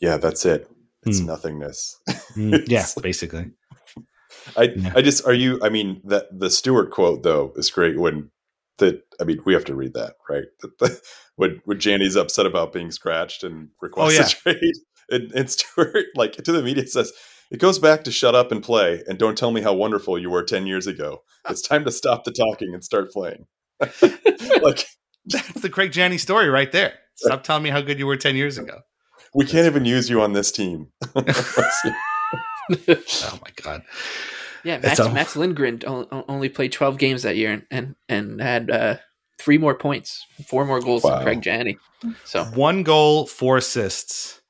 Yeah, that's it. It's Hmm. nothingness. Mm, yeah, basically. I Yeah. I just are you I mean that the Stewart quote though is great when that I mean we have to read that, right? That the, when when Janney's upset about being scratched and oh, requests Oh, a trade and, and Stewart like to the media says it goes back to shut up and play and don't tell me how wonderful you were 10 years ago. It's time to stop the talking and start playing. like That's the Craig Janney story right there. Stop telling me how good you were 10 years ago. we can't even use you on this team. Oh my God. Yeah, Mats, a- Mats Lindgren only played 12 games that year and and, and had uh, three more points, four more goals Wow. than Craig Janney. So One goal, four assists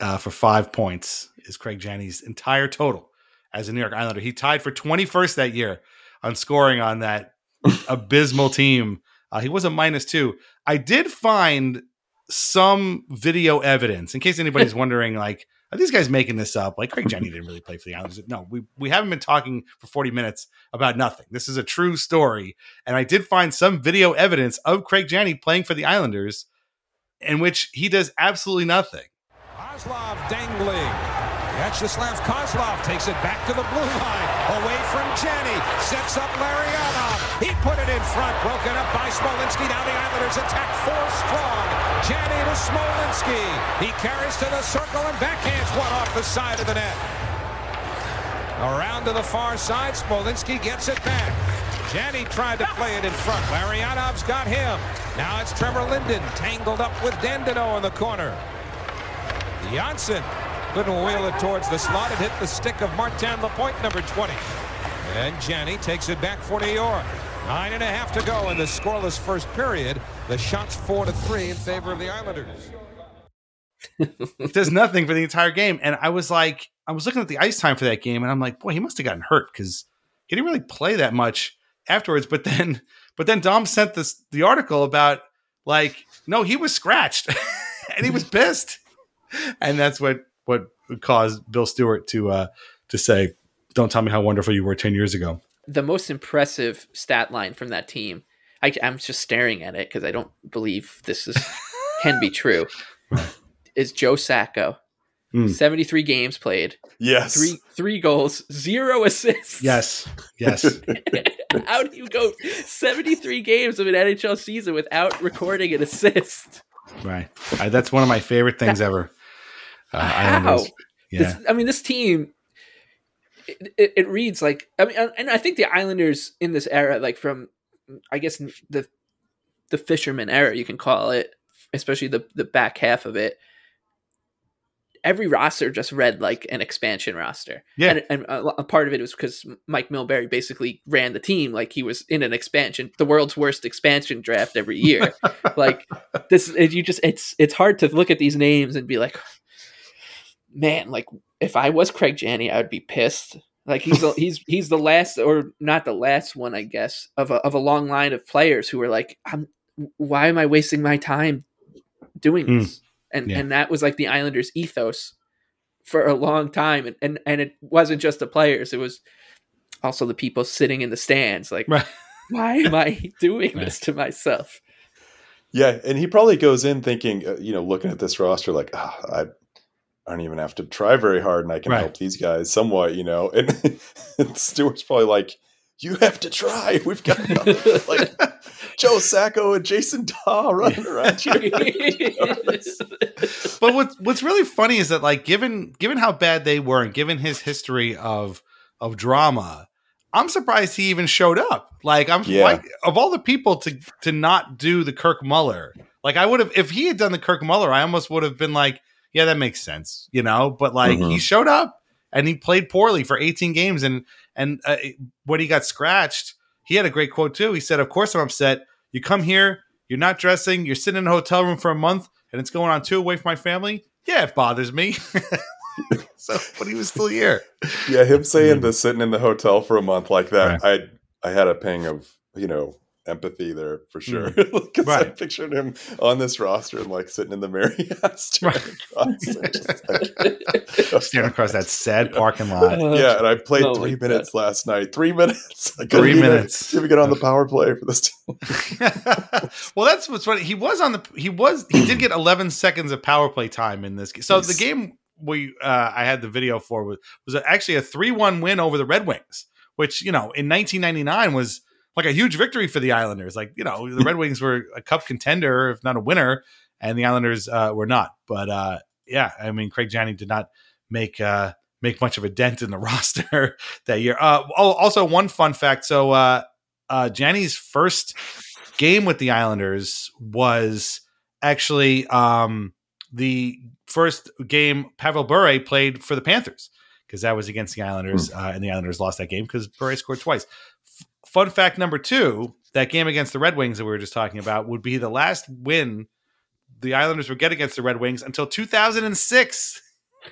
uh, for five points is Craig Janney's entire total as a New York Islander. He tied for 21st that year on scoring on that abysmal team. Uh, he was a minus two. I did find some video evidence in case anybody's wondering, like, are these guys making this up? Like, Craig Janney didn't really play for the Islanders. No, we, we haven't been talking for 40 minutes about nothing. This is a true story. And I did find some video evidence of Craig Janney playing for the Islanders in which he does absolutely nothing. Kozlov dangling. Vyacheslav Kozlov takes it back to the blue line. Away from Janney. Sets up Larionov. He put it in front. Broken up by Smolinski. Now the Islanders attack four strong. Janney to Smolinski. He carries to the circle and backhands one off the side of the net. Around to the far side. Smolinski gets it back. Janney tried to play it in front. Larionov's got him. Now it's Trevor Linden tangled up with Dandenault in the corner. Janney couldn't wheel it towards the slot. It hit the stick of Martin Lapointe, number 20. And Janney takes it back for New York. Nine and a half to go in the scoreless first period. The shots four to three in favor of the Islanders. It does nothing for the entire game. And I was like, I was looking at the ice time for that game, and I'm like, boy, he must have gotten hurt because he didn't really play that much afterwards. But then, but then Dom sent this the article about like, no, he was scratched, and he was pissed, and that's what what caused Bill Stewart to uh to say, "Don't tell me how wonderful you were ten years ago." The most impressive stat line from that team, I, I'm just staring at it because I don't believe this is can be true. Is Joe Sacco, Hmm. 73 games played, yes. three three goals, zero assists. Yes, yes. How do you go 73 games of an NHL season without recording an assist? right. I, that's one of my favorite things ever. Uh, How? Islanders. Yeah. This, I mean, this team. It, it, it reads like I mean, and I think the Islanders in this era, like from, I guess the the fisherman era, you can call it, especially the the back half of it. Every roster just read like an expansion roster, Yeah. and, and a, a part of it was because Mike Milbury basically ran the team like he was in an expansion, the world's worst expansion draft every year. like this, you just it's it's hard to look at these names and be like, man, like if I was Craig Janney, I would be pissed. Like he's a, he's he's the last or not the last one, I guess, of a of a long line of players who were like, I'm why am I wasting my time doing Hmm. this? And Yeah. and that was like the Islanders ethos for a long time. And and, and it wasn't just the players, it was also the people sitting in the stands. Like, Right. why am I doing this to myself? Yeah, and he probably goes in thinking, uh, you know, looking at this roster like, ah, I, I don't even have to try very hard, and I can Right. help these guys somewhat, you know. And, and Stewart's probably like, you have to try. We've got like Joe Sacco and Jason Dawe running around here. but what's what's really funny is that like given given how bad they were and given his history of of drama, I'm surprised he even showed up. Like I'm Yeah. like of all the people to to not do the Kirk Muller. Like I would have if he had done the Kirk Muller, I almost would have been like, yeah, that makes sense, you know. But like Mhm. he showed up and he played poorly for 18 games, and and uh, when he got scratched, he had a great quote too. He said, "Of course I'm upset. You come here, you're not dressing, you're sitting in a hotel room for a month, and it's going on two away from my family. Yeah, it bothers me." so, but he was still here. Yeah, him saying the sitting in the hotel for a month like that, I I had a pang of you know empathy there for sure. Because I Right. pictured him on this roster and like sitting in the Marriott staring across. like- Staring across that sad parking lot. yeah, and I played Oh three my God. minutes last night. Three minutes. I couldn't Three minutes. Didn't even get on the power play for this team. well, that's what's funny. He was on the. He was. He did get 11 seconds of power play time in this game. So the game we uh, I had the video for was was actually a 3-1 win over the Red Wings, which you know in 1999 was like a huge victory for the Islanders. Like you know the Red Wings were a cup contender, if not a winner, and the Islanders uh, were not. But uh, yeah, I mean Craig Janney did not make. Uh, Make much of a dent in the roster that year. Uh, oh, also, one fun fact. So, uh, uh, Janney's first game with the Islanders was actually um, the first game Pavel Bure played for the Panthers because that was against the Islanders, uh, and the Islanders lost that game because Bure scored twice. Fun fact number two: that game against the Red Wings that we were just talking about would be the last win the Islanders would get against the Red Wings until 2006.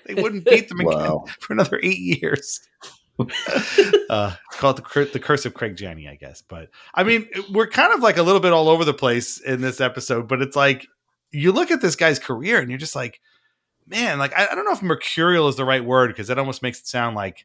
They wouldn't beat them again Wow. for another eight years. uh, it's called the, cur- the curse of Craig Janney, I guess. But I mean, we're kind of like a little bit all over the place in this episode. But it's like you look at this guy's career and you're just like, man, like I, I don't know if mercurial is the right word because that almost makes it sound like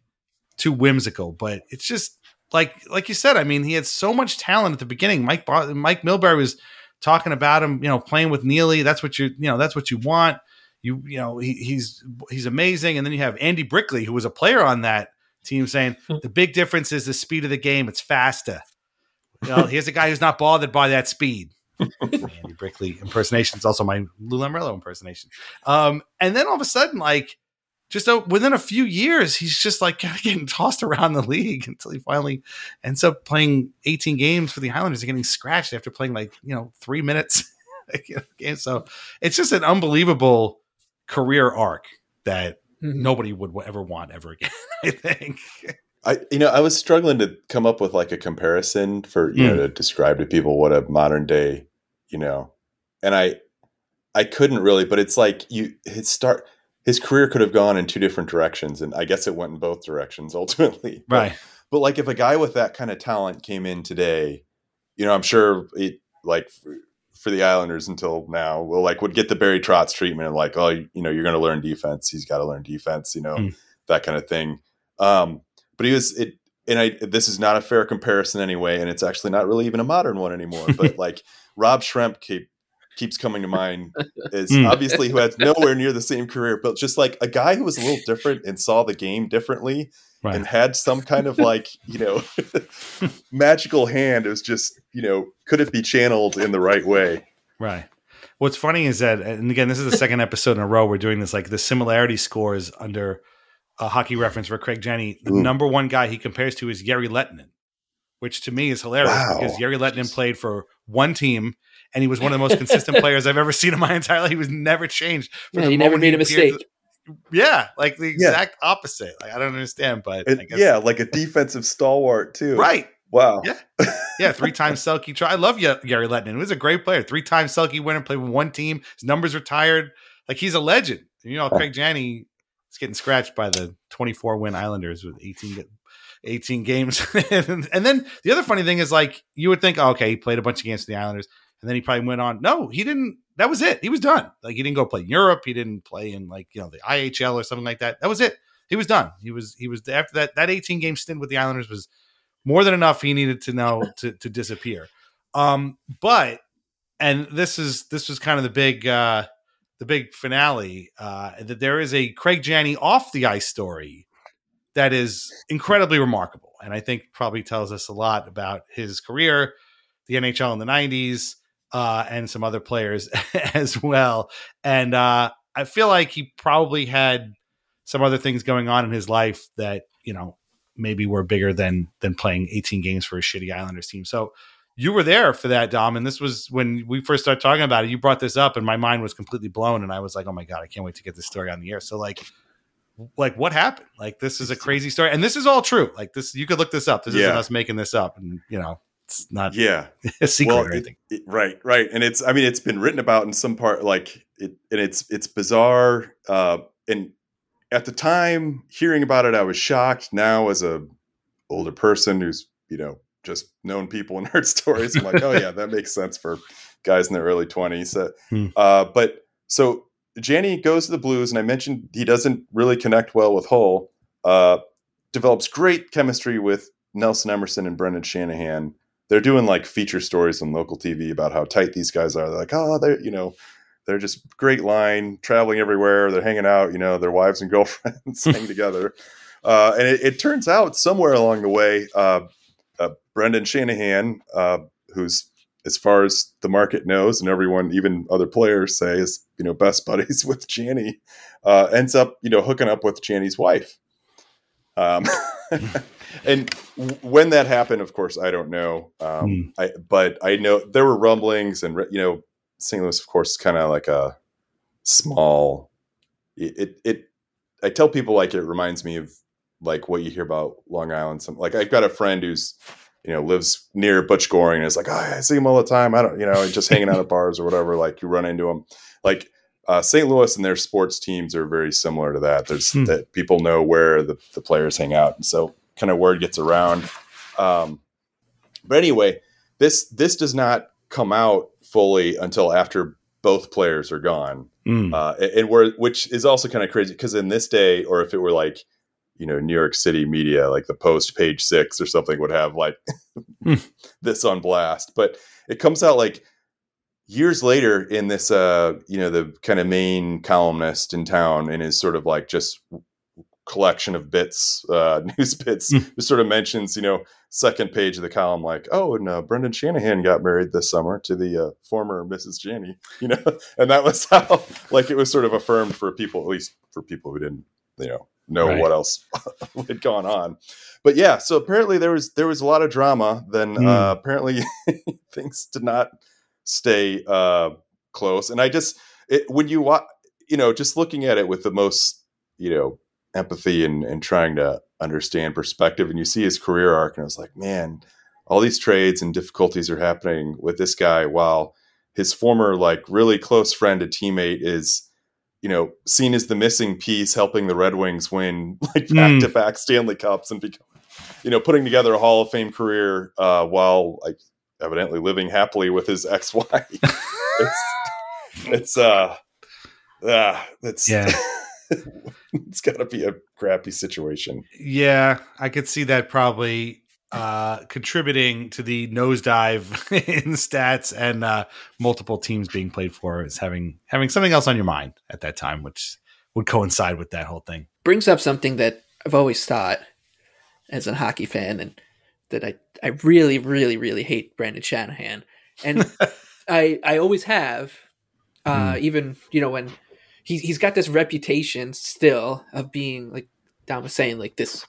too whimsical. But it's just like like you said. I mean, he had so much talent at the beginning. Mike Mike Milbury was talking about him, you know, playing with Neely. That's what you you know. That's what you want. You you know he, he's he's amazing. And then you have Andy Brickley, who was a player on that team, saying the big difference is the speed of the game. It's faster. You know, here's a guy who's not bothered by that speed. Andy Brickley impersonation. It's also my Lou Lamoriello impersonation. Um, and then all of a sudden, like just uh, within a few years, he's just like kind of getting tossed around the league until he finally ends up playing 18 games for the Islanders and getting scratched after playing like you know three minutes. game. So it's just an unbelievable career arc that nobody would ever want ever again. I think. I you know I was struggling to come up with like a comparison for you know Hmm. to describe to people what a modern day you know, and I I couldn't really, but it's like you it start his career could have gone in two different directions, and I guess it went in both directions ultimately. Right. But like if a guy with that kind of talent came in today, you know, I'm sure it like for, for the Islanders until now, will like would get the Barry Trotz treatment of like, oh, you, know, you're going to learn defense. He's got to learn defense, you know, Hmm. that kind of thing. Um, but he was it, and I this is not a fair comparison anyway, and it's actually not really even a modern one anymore. But like Rob Schremp keep, keeps coming to mind is Hmm. obviously who has nowhere near the same career, but just like a guy who was a little different and saw the game differently Right. and had some kind of like you know magical hand. It was just you know could it be channeled in the right way? Right. What's funny is that, and again, this is the second episode in a row we're doing this. Like the similarity scores under a hockey reference for Craig Janney. The Ooh. number one guy he compares to is Jere Lehtinen, which to me is hilarious Wow. because Jere Lehtinen played for one team and he was one of the most consistent players I've ever seen in my entire life. He was never changed. Yeah, the he never moment made a appeared- mistake. Yeah, like the Yeah. exact opposite. Like I don't understand, but I guess, yeah, like a defensive stalwart too. right. Wow. Yeah. Yeah, three time Selke. Try. I love Ye- Jere Lehtinen. He was a great player. Three time Selke winner. Played with one team. His numbers retired. Like he's a legend. You know, Craig Janney is getting scratched by the 24 win Islanders with 18, ga- 18 games. and, and then the other funny thing is like you would think, oh, okay, he played a bunch of games against the Islanders, and then he probably went on. No, he didn't. That was it. He was done. Like he didn't go play in Europe. He didn't play in like you know the IHL or something like that. That was it. He was done. He was he was after that that 18 game stint with the Islanders was more than enough he needed to know to, to disappear um but and this is this was kind of the big uh the big finale uh that there is a craig janney off the ice story that is incredibly remarkable and i think probably tells us a lot about his career the nhl in the 90s uh and some other players as well and uh i feel like he probably had some other things going on in his life that you know maybe were bigger than than playing 18 games for a shitty Islanders team. So you were there for that, Dom, and this was when we first started talking about it. You brought this up, and my mind was completely blown, and I was like, "Oh my god, I can't wait to get this story on the air." So like, like what happened? Like this is a crazy story, and this is all true. Like this, you could look this up. This isn't us making this up, and you know, it's not Yeah. a secret Well, or it- it- right, right, and it's I mean it's been written about in some part like it, and it's it's bizarre. Uh, and at the time hearing about it, I was shocked. Now, as a older person who's you know just known people and heard stories. I'm like, oh yeah, that makes sense for guys in their early 20s. Uh, Hmm. uh, but so Janney goes to the Blues, and I mentioned he doesn't really connect well with Hull. Uh, develops great chemistry with Nelson Emerson and Brendan Shanahan. They're doing like feature stories on local TV about how tight these guys are. They're like, oh, they're you know, they're just great line, traveling everywhere. They're hanging out, you know, their wives and girlfriends hang together. Uh, and it, it turns out somewhere along the way, uh, uh, Brendan Shanahan, uh, who's as far as the market knows, and everyone, even other players say, is you know best buddies with Janney, uh, ends up you know hooking up with Janney's wife. Um, and when that happened, of course, I don't know. Um, I but I know there were rumblings, and you know, St. Louis, of course, is kind of like a small. It, it it I tell people like it reminds me of like what you hear about Long Island. Some like I've got a friend who's you know lives near Butch Goring and is like, oh, I see him all the time. I don't, you know, just hanging out at bars or whatever. Like you run into him. Like uh, St. Louis and their sports teams are very similar to that. There's Hmm. that people know where the, the players hang out, and so kind of word gets around. Um, but anyway, this this does not come out fully until after both players are gone Mm. uh, and- and where which is also kind of crazy because in this day, or if it were like you know New York City media, like the Post, page six or something, would have like this on blast. But it comes out like years later in this, uh, you know, the kind of main columnist in town, and is sort of like just collection of bits, uh, news bits, just sort of mentions, you know, second page of the column, like, oh, and uh, Brendan Shanahan got married this summer to the uh, former Mrs. Janney, you know, and that was how, like, it was sort of affirmed for people, at least for people who didn't, you know, know Right. what else had gone on. But yeah, so apparently there was there was a lot of drama. Then Hmm. uh, apparently things did not stay uh, close, and I just it, when you watch, you know, just looking at it with the most, you know, empathy and, and trying to understand perspective. And you see his career arc, and I was like, man, all these trades and difficulties are happening with this guy while his former, like, really close friend and teammate is, you know, seen as the missing piece helping the Red Wings win like back to back Stanley Cups and become, you know, putting together a Hall of Fame career uh, while like evidently living happily with his ex wife. it's, it's, uh, uh, it's, Yeah. it's got to be a crappy situation. Yeah, I could see that probably uh, contributing to the nosedive in stats and uh, multiple teams being played for is having having something else on your mind at that time, which would coincide with that whole thing. brings up something that I've always thought as a hockey fan and that I, I really, really, really hate Brendan Shanahan. And I I always have. Uh, even, you know, when he he's got this reputation still of being like Dom was saying, like this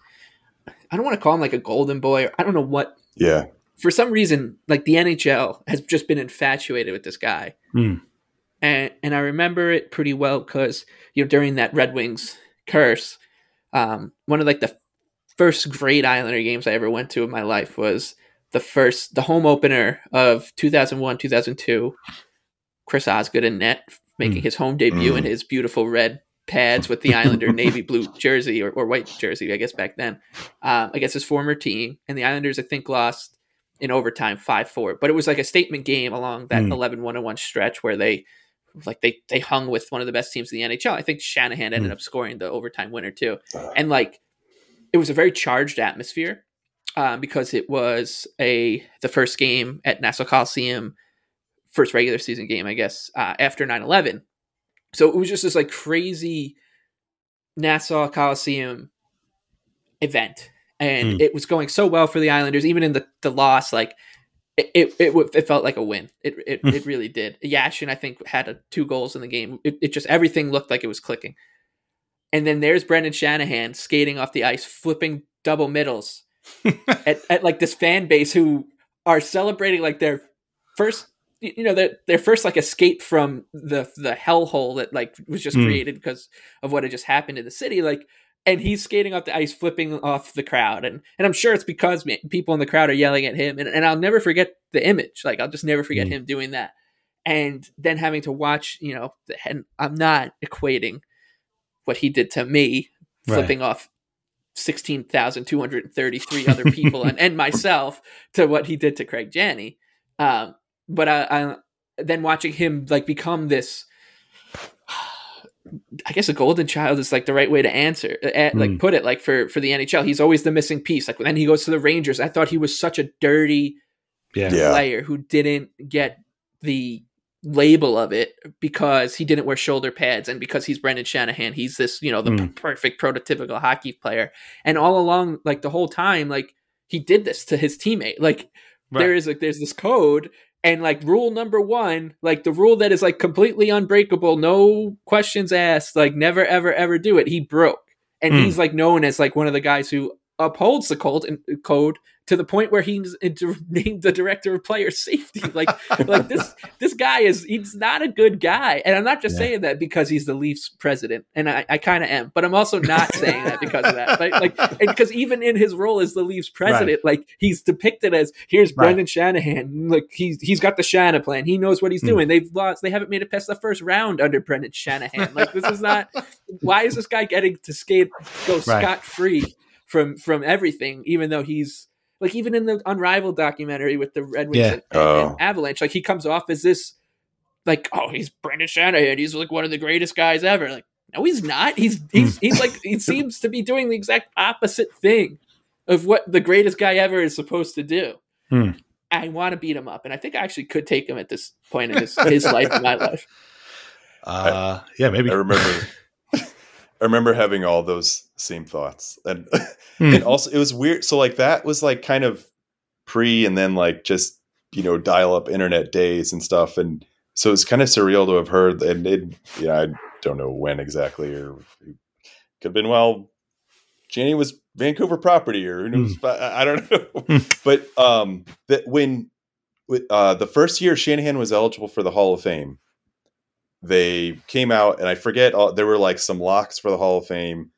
I don't want to call him like a golden boy or I don't know what Yeah. for some reason, like the NHL has just been infatuated with this guy. Hmm. And and I remember it pretty well because you know during that Red Wings curse, um, one of like the first great Islander games I ever went to in my life was the first the home opener of 2001 2002. Chris Osgood in net making Mm. his home debut in Mm. his beautiful red pads with the Islander navy blue jersey or, or white jersey, I guess back then, um, against his former team. And the Islanders, I think, lost in overtime 5 4. But it was like a statement game along that Mm. 11 1 1 stretch where they like they they hung with one of the best teams in the NHL. I think Shanahan ended Mm. up scoring the overtime winner too. And like it was a very charged atmosphere um, because it was a the first game at Nassau Coliseum, first regular season game, I guess, uh, after 9-11. So it was just this like crazy Nassau Coliseum event. And Hmm. it was going so well for the Islanders, even in the, the loss, like it, it, it, it felt like a win. It, it, it really did. Yashin, I think, had a, two goals in the game. It, it just, everything looked like it was clicking. And then there's Brendan Shanahan skating off the ice, flipping double middles at, at like this fan base who are celebrating like their first, you know, their their first like escape from the the hellhole that like was just Hmm. created because of what had just happened in the city. Like, and he's skating off the ice, flipping off the crowd, and and I'm sure it's because people in the crowd are yelling at him, and, and I'll never forget the image. Like, I'll just never forget Hmm. him doing that, and then having to watch, you know, and I'm not equating what he did to me Right. flipping off 16,233 other people and, and myself to what he did to Craig Janney. Um, but I, I, then watching him like become this, I guess a golden child is like the right way to answer, uh, like Mm. put it like for, for the NHL, he's always the missing piece. Like when he goes to the Rangers, I thought he was such a dirty Yeah. Yeah. player who didn't get the label of it because he didn't wear shoulder pads and because he's Brendan Shanahan. He's this, you know, the Mm. perfect prototypical hockey player. And all along, like the whole time, like he did this to his teammate. Like there Right. is like there's this code and like rule number one, like the rule that is like completely unbreakable, no questions asked, like never ever ever do it. He broke, and Mm. he's like known as like one of the guys who upholds the code and code to the point where he's named the director of player safety. Like like this this guy is he's not a good guy, and I'm not just Yeah. saying that because he's the Leafs president, and I, I kind of am, but I'm also not saying that because of that. Like, like and because even in his role as the Leafs president, like he's depicted as here's Right. Brendan Shanahan, like he's he's got the Shanahan plan, he knows what he's Hmm. doing. They've lost, they haven't made it past the first round under Brendan Shanahan. Like this is not. Why is this guy getting to skate go Right. scot free from from everything, even though he's like even in the Unrivaled documentary with the Red Wings Yeah. and, and- Oh. and Avalanche, like he comes off as this like oh he's Brendan Shanahan, he's like one of the greatest guys ever. Like no, he's not. He's he's he's like he seems to be doing the exact opposite thing of what the greatest guy ever is supposed to do. Hmm. I want to beat him up, and I think I actually could take him at this point in his, his life and my life. Uh, yeah, maybe. I remember. I remember having all those same thoughts, and Hmm. and also it was weird. So like that was like kind of pre, and then like just you know dial up internet days and stuff, and so it's kind of surreal to have heard. And it, yeah, I don't know when exactly, or could have been while Janney was Vancouver property, or who knows? But I I don't know. but um, that when uh, the first year Shanahan was eligible for the Hall of Fame, they came out and I forget uh, there were like some locks for the Hall of Fame,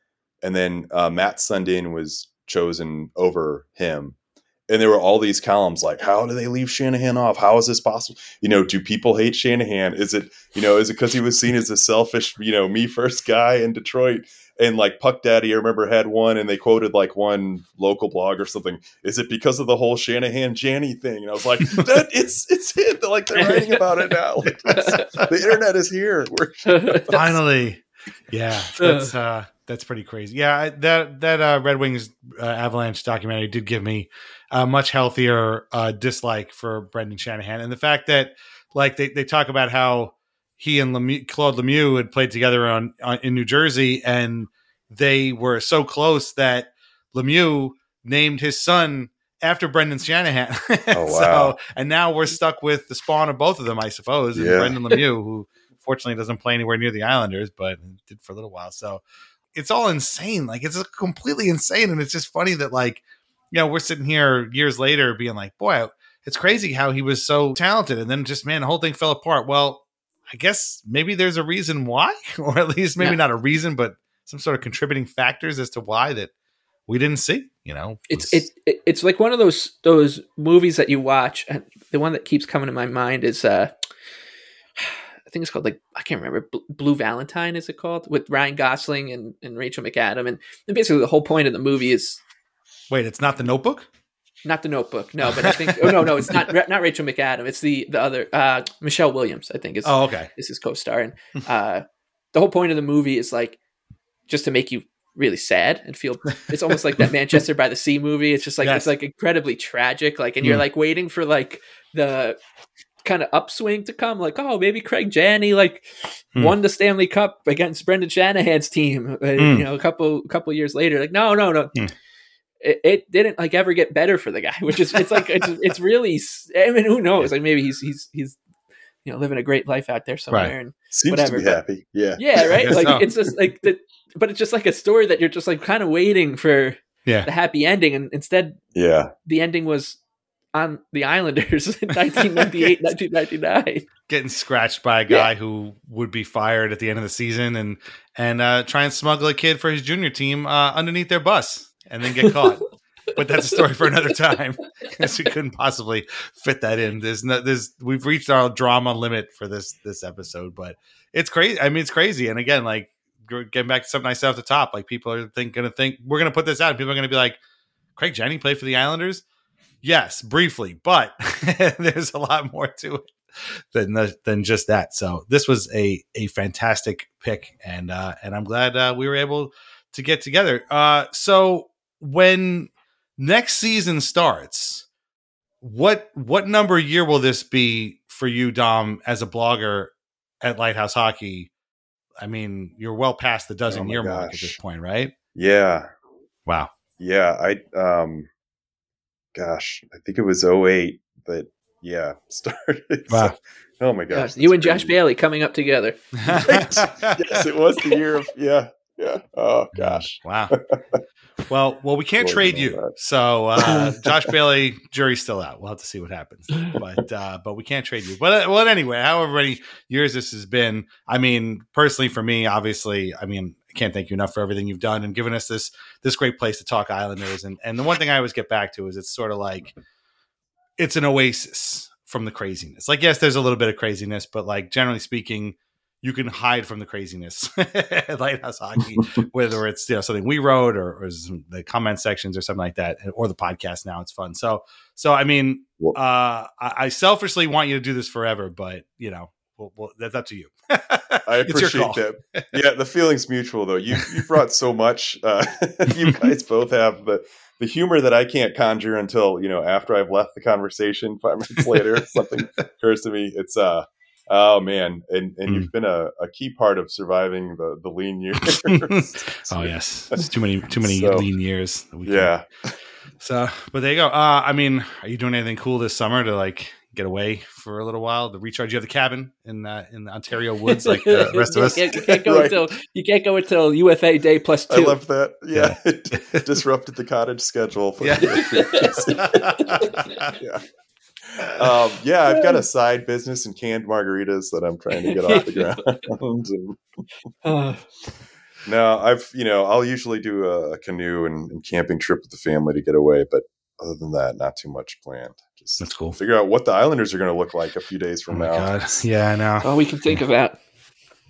and then uh, Mats Sundin was chosen over him. And there were all these columns like, how do they leave Shanahan off? How is this possible? You know, do people hate Shanahan? Is it, you know, is it because he was seen as a selfish, you know, me first guy in Detroit? And like Puck Daddy, I remember had one, and they quoted like one local blog or something. Is it because of the whole Shanahan Janney thing? And I was like, that it's it's it. Like they're writing about it now. Like, the internet is here. We're Finally, yeah, that's uh, that's pretty crazy. Yeah, that that uh, Red Wings uh, Avalanche documentary did give me a much healthier uh, dislike for Brendan Shanahan, and the fact that like they, they talk about how he and Lemieux, Claude Lemieux had played together on, on in New Jersey, and they were so close that Lemieux named his son after Brendan Shanahan. Oh, so, wow. and now we're stuck with the spawn of both of them, I suppose. And Yeah. Brendan Lemieux, who fortunately doesn't play anywhere near the Islanders, but did for a little while. So it's all insane. Like it's completely insane. And it's just funny that like, you know, we're sitting here years later being like, boy, it's crazy how he was so talented. And then just, man, the whole thing fell apart. Well, I guess maybe there's a reason why, or at least maybe Yeah. not a reason, but some sort of contributing factors as to why that we didn't see, you know, It's it, it it's like one of those those movies that you watch, and the one that keeps coming to my mind is uh, I think it's called like I can't remember Blue Valentine is it called with Ryan Gosling and, and Rachel McAdam, and, and basically the whole point of the movie is wait, it's not the notebook? Not the Notebook, no, but I think oh no no it's not not Rachel McAdam, it's the the other uh, Michelle Williams I think is Oh, okay. This is co-star, and uh, the whole point of the movie is like just to make you really sad and feel it's almost like that Manchester by the Sea movie. It's just like Yes. it's like incredibly tragic. Like and you're Mm. like waiting for like the kind of upswing to come. Like oh maybe Craig Janney like Mm. won the Stanley Cup against Brendan Shanahan's team. Mm. You know a couple couple years later. Like no no no. It, it didn't like ever get better for the guy, which is it's like it's, it's really. I mean, who knows? Like maybe he's he's he's you know living a great life out there somewhere, Right. and seems Whatever, to be but- happy. Yeah. yeah, right. Like so. it's just like the, but it's just like a story that you're just like kind of waiting for Yeah. the happy ending, and instead Yeah. the ending was on the Islanders in 1998, 1999. getting scratched by a guy who would be fired at the end of the season and and uh, try and smuggle a kid for his junior team uh, underneath their bus and then get caught. but that's a story for another time because we couldn't possibly fit that in. There's no, there's we've reached our drama limit for this this episode, but it's crazy. I mean, it's crazy. And again, like getting back to something I said off the top. Like people are think going to think we're going to put this out, and people are going to be like, Craig Janney played for the Islanders. Yes, briefly, but there's a lot more to it than the, than just that. So this was a a fantastic pick, and uh, and I'm glad uh, we were able to get together. Uh, so when next season starts, what what number year will this be for you, Dom, as a blogger at Lighthouse Hockey? I mean, you're well past the dozen Oh my year mark at this point, right? Yeah. Wow. Yeah. I, um, gosh, I think it was 08, but yeah, started. Wow. oh my gosh. Gosh, you that's and Josh crazy. Bailey coming up together. yes, it was the year of, yeah. Yeah. Oh gosh. Wow. Well, well, we can't Boy, trade you you. that. So uh, Josh Bailey, jury's still out. We'll have to see what happens. But uh, but we can't trade you. But uh, well, anyway, however many years this has been, I mean, personally for me, obviously, I mean, I can't thank you enough for everything you've done and given us this this great place to talk Islanders. And and the one thing I always get back to is it's sort of like it's an oasis from the craziness. Like, yes, there's a little bit of craziness, but like generally speaking, you can hide from the craziness Lighthouse Hockey, whether it's you know something we wrote or, or the comment sections or something like that, or the podcast. Now it's fun. So, so I mean, uh, I, I selfishly want you to do this forever, but you know, well, well, that's up to you. I appreciate that. Yeah, the feeling's mutual though. You you brought so much. Uh, you guys both have the the humor that I can't conjure until you know after I've left the conversation. Five minutes later, something occurs to me. It's uh oh man, and and Hmm. you've been a, a key part of surviving the the lean years. oh yes, it's too many too many So, lean years. we can- Yeah. So, but there you go. Uh, I mean, are you doing anything cool this summer to like get away for a little while to recharge? You have the cabin in uh, in the Ontario woods, like the rest of us. You can't, you can't go Right. until you can't go until UFA day plus I love that. Yeah, it disrupted the cottage schedule. For Yeah. yeah. Um, yeah, I've got a side business in canned margaritas that I'm trying to get off the ground. And- Uh, no, I've you know I'll usually do a, a canoe and, and camping trip with the family to get away, but other than that, not too much planned. Just That's cool. figure out what the Islanders are going to look like a few days Oh from my now. god! Yeah, I know. all we can think of that.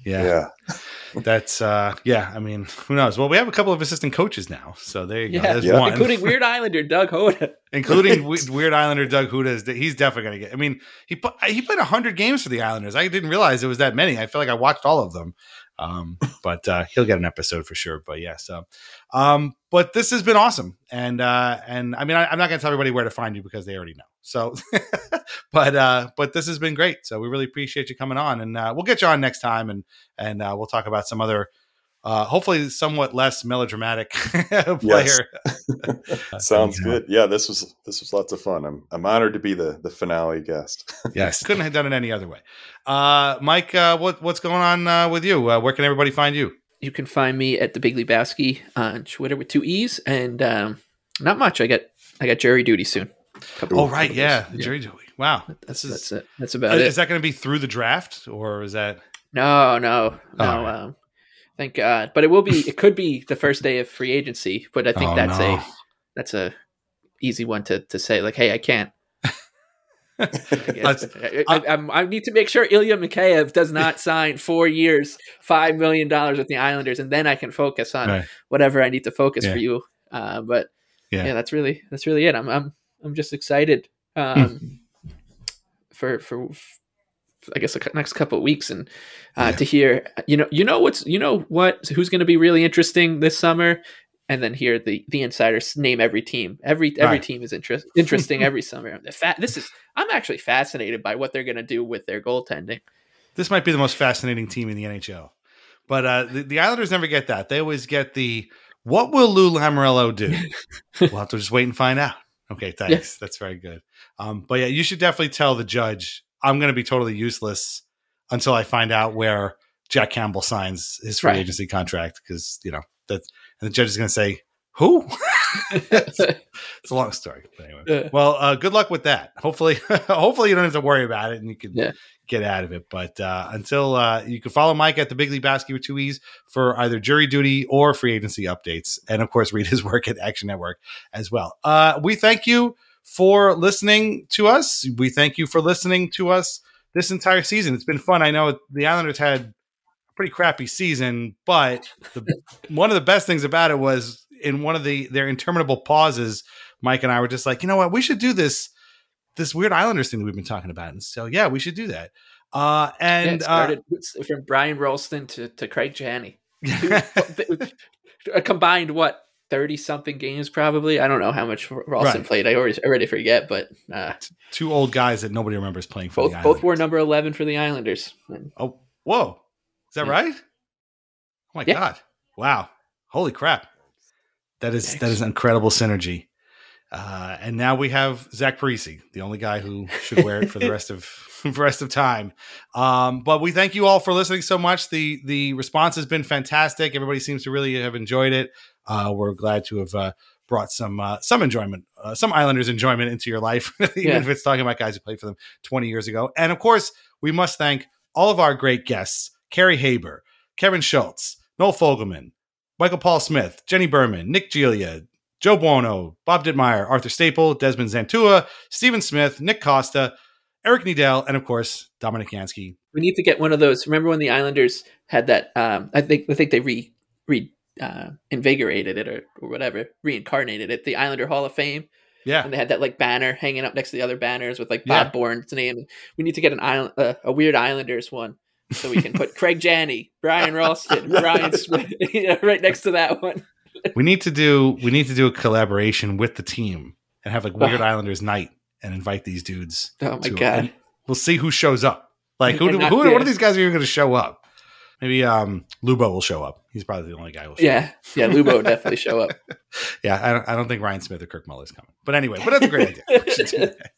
Yeah, Yeah, that's uh, yeah. I mean, who knows? Well, we have a couple of assistant coaches now, so there you go. Yeah, There's Yeah. one, including Weird Islander Doug Houda. including Weird Islander Doug Houda. Is he's definitely going to get. I mean, he put, he played hundred games for the Islanders. I didn't realize it was that many. I feel like I watched all of them. Um, but uh, he'll get an episode for sure. But yeah, so um, but this has been awesome, and uh, and I mean, I, I'm not going to tell everybody where to find you because they already know. So, but uh, but this has been great. So we really appreciate you coming on, and uh, we'll get you on next time, and and uh, we'll talk about some other. Uh, hopefully, somewhat less melodramatic player. sounds Yeah. good. Yeah, this was this was lots of fun. I'm I'm honored to be the the finale guest. Yes, couldn't have done it any other way. Uh, Mike, uh, what what's going on uh, with you? Uh, where can everybody find you? You can find me at the Big Lebowski on Twitter with two E's, and um, not much. I got I got jury duty soon. Couple- Oh, right, yeah, the jury duty. Wow, That's this is that's it. That's about is it. that going to be through the draft or is that? No, no, no. All right. Um, thank God. But it will be. It could be the first day of free agency. But I think Oh, that's no. a that's a easy one to to say. Like, hey, I can't. I. I, I, I need to make sure Ilya Mikheyev does not sign four years, five million dollars with the Islanders, and then I can focus on Right. whatever I need to focus Yeah. for you. Uh, but Yeah. yeah. that's really that's really it. I'm I'm I'm just excited Hmm. um, for for I guess the next couple of weeks and uh, to hear you know you know what's you know what who's going to be really interesting this summer and then hear the the insiders name every team every every Right. team is interest, interesting every summer fa- this is I'm actually fascinated by what they're going to do with their goaltending This might be the most fascinating team in the NHL, but uh, the, the Islanders never get that. They always get the what will Lou Lamoriello do? we'll have to just wait and find out. Okay, thanks. That's very good. Um, but yeah, you should definitely tell the judge I'm going to be totally useless until I find out where Jack Campbell signs his free Right. agency contract because you know that, and the judge is going to say who. it's, it's a long story, but anyway. Yeah. Well, uh, good luck with that. Hopefully, hopefully you don't have to worry about it, and you can Yeah. Get out of it. But uh, until uh, you can follow Mike at the Big League Basket with two E's for either jury duty or free agency updates, and of course read his work at Action Network as well. Uh, we thank you for listening to us. We thank you for listening to us this entire season. It's been fun. I know the Islanders had a pretty crappy season. But the, one of the best things about it was in one of the their interminable pauses, Mike and I were just like, you know what, we should do this this weird Islanders thing that we've been talking about. And so yeah, we should do that. Uh, Yeah, and it uh, from Brian Rolston to, to Craig Janney. a combined what thirty something games probably. I don't know how much Rolston Right. played. I already already forget, but uh, two old guys that nobody remembers playing for both the both were number eleven for the Islanders. Oh, whoa. Is that Yeah. right? Oh my Yeah. god. Wow. Holy crap. That is that is incredible synergy. Uh, and now we have Zach Parise, the only guy who should wear it for the rest of the rest of time. Um, but we thank you all for listening so much. The the response has been fantastic. Everybody seems to really have enjoyed it. Uh, we're glad to have uh, brought some uh, some enjoyment, uh, some Islanders enjoyment into your life, even Yeah. if it's talking about guys who played for them 20 years ago. And of course, we must thank all of our great guests: Carrie Haber, Kevin Schultz, Noel Fogelman, Michael Paul Smith, Jenny Berman, Nick Giglia, Joe Buono, Bob Dittmeyer, Arthur Staple, Desmond Zantua, Stephen Smith, Nick Costa, Eric Needell, and of course Dominic Jansky. we need to get one of those. Remember when the Islanders had that? Um, I think I think they re re uh, invigorated it or, or whatever, reincarnated it. The Islander Hall of Fame. Yeah, and they had that like banner hanging up next to the other banners with like Yeah. Bob Bourne's name. We need to get an island, uh, a weird Islanders one, so we can put Craig Janney, Brian Rolston, Brian Smith, you know, right next to that one. we need to do we need to do a collaboration with the team and have like Weird Islanders night and invite these dudes. Oh my it. God. We'll see who shows up. Like who? Do- who? What yeah. are these guys even going to show up? Maybe um Lubo will show up. He's probably the only guy who will show Yeah, yeah, Lubo would definitely show up. yeah, I don't, I don't think Ryan Smith or Kirk Muller is coming. But anyway, but that's a great idea. We should do that.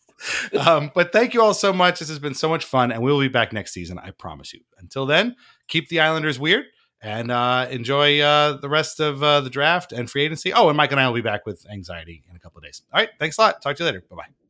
um, but thank you all so much. This has been so much fun, and we will be back next season. I promise you. Until then, keep the Islanders weird and uh, enjoy uh, the rest of uh, the draft and free agency. Oh, and Mike and I will be back with anxiety in a couple of days. All right, thanks a lot. Talk to you later. Bye bye.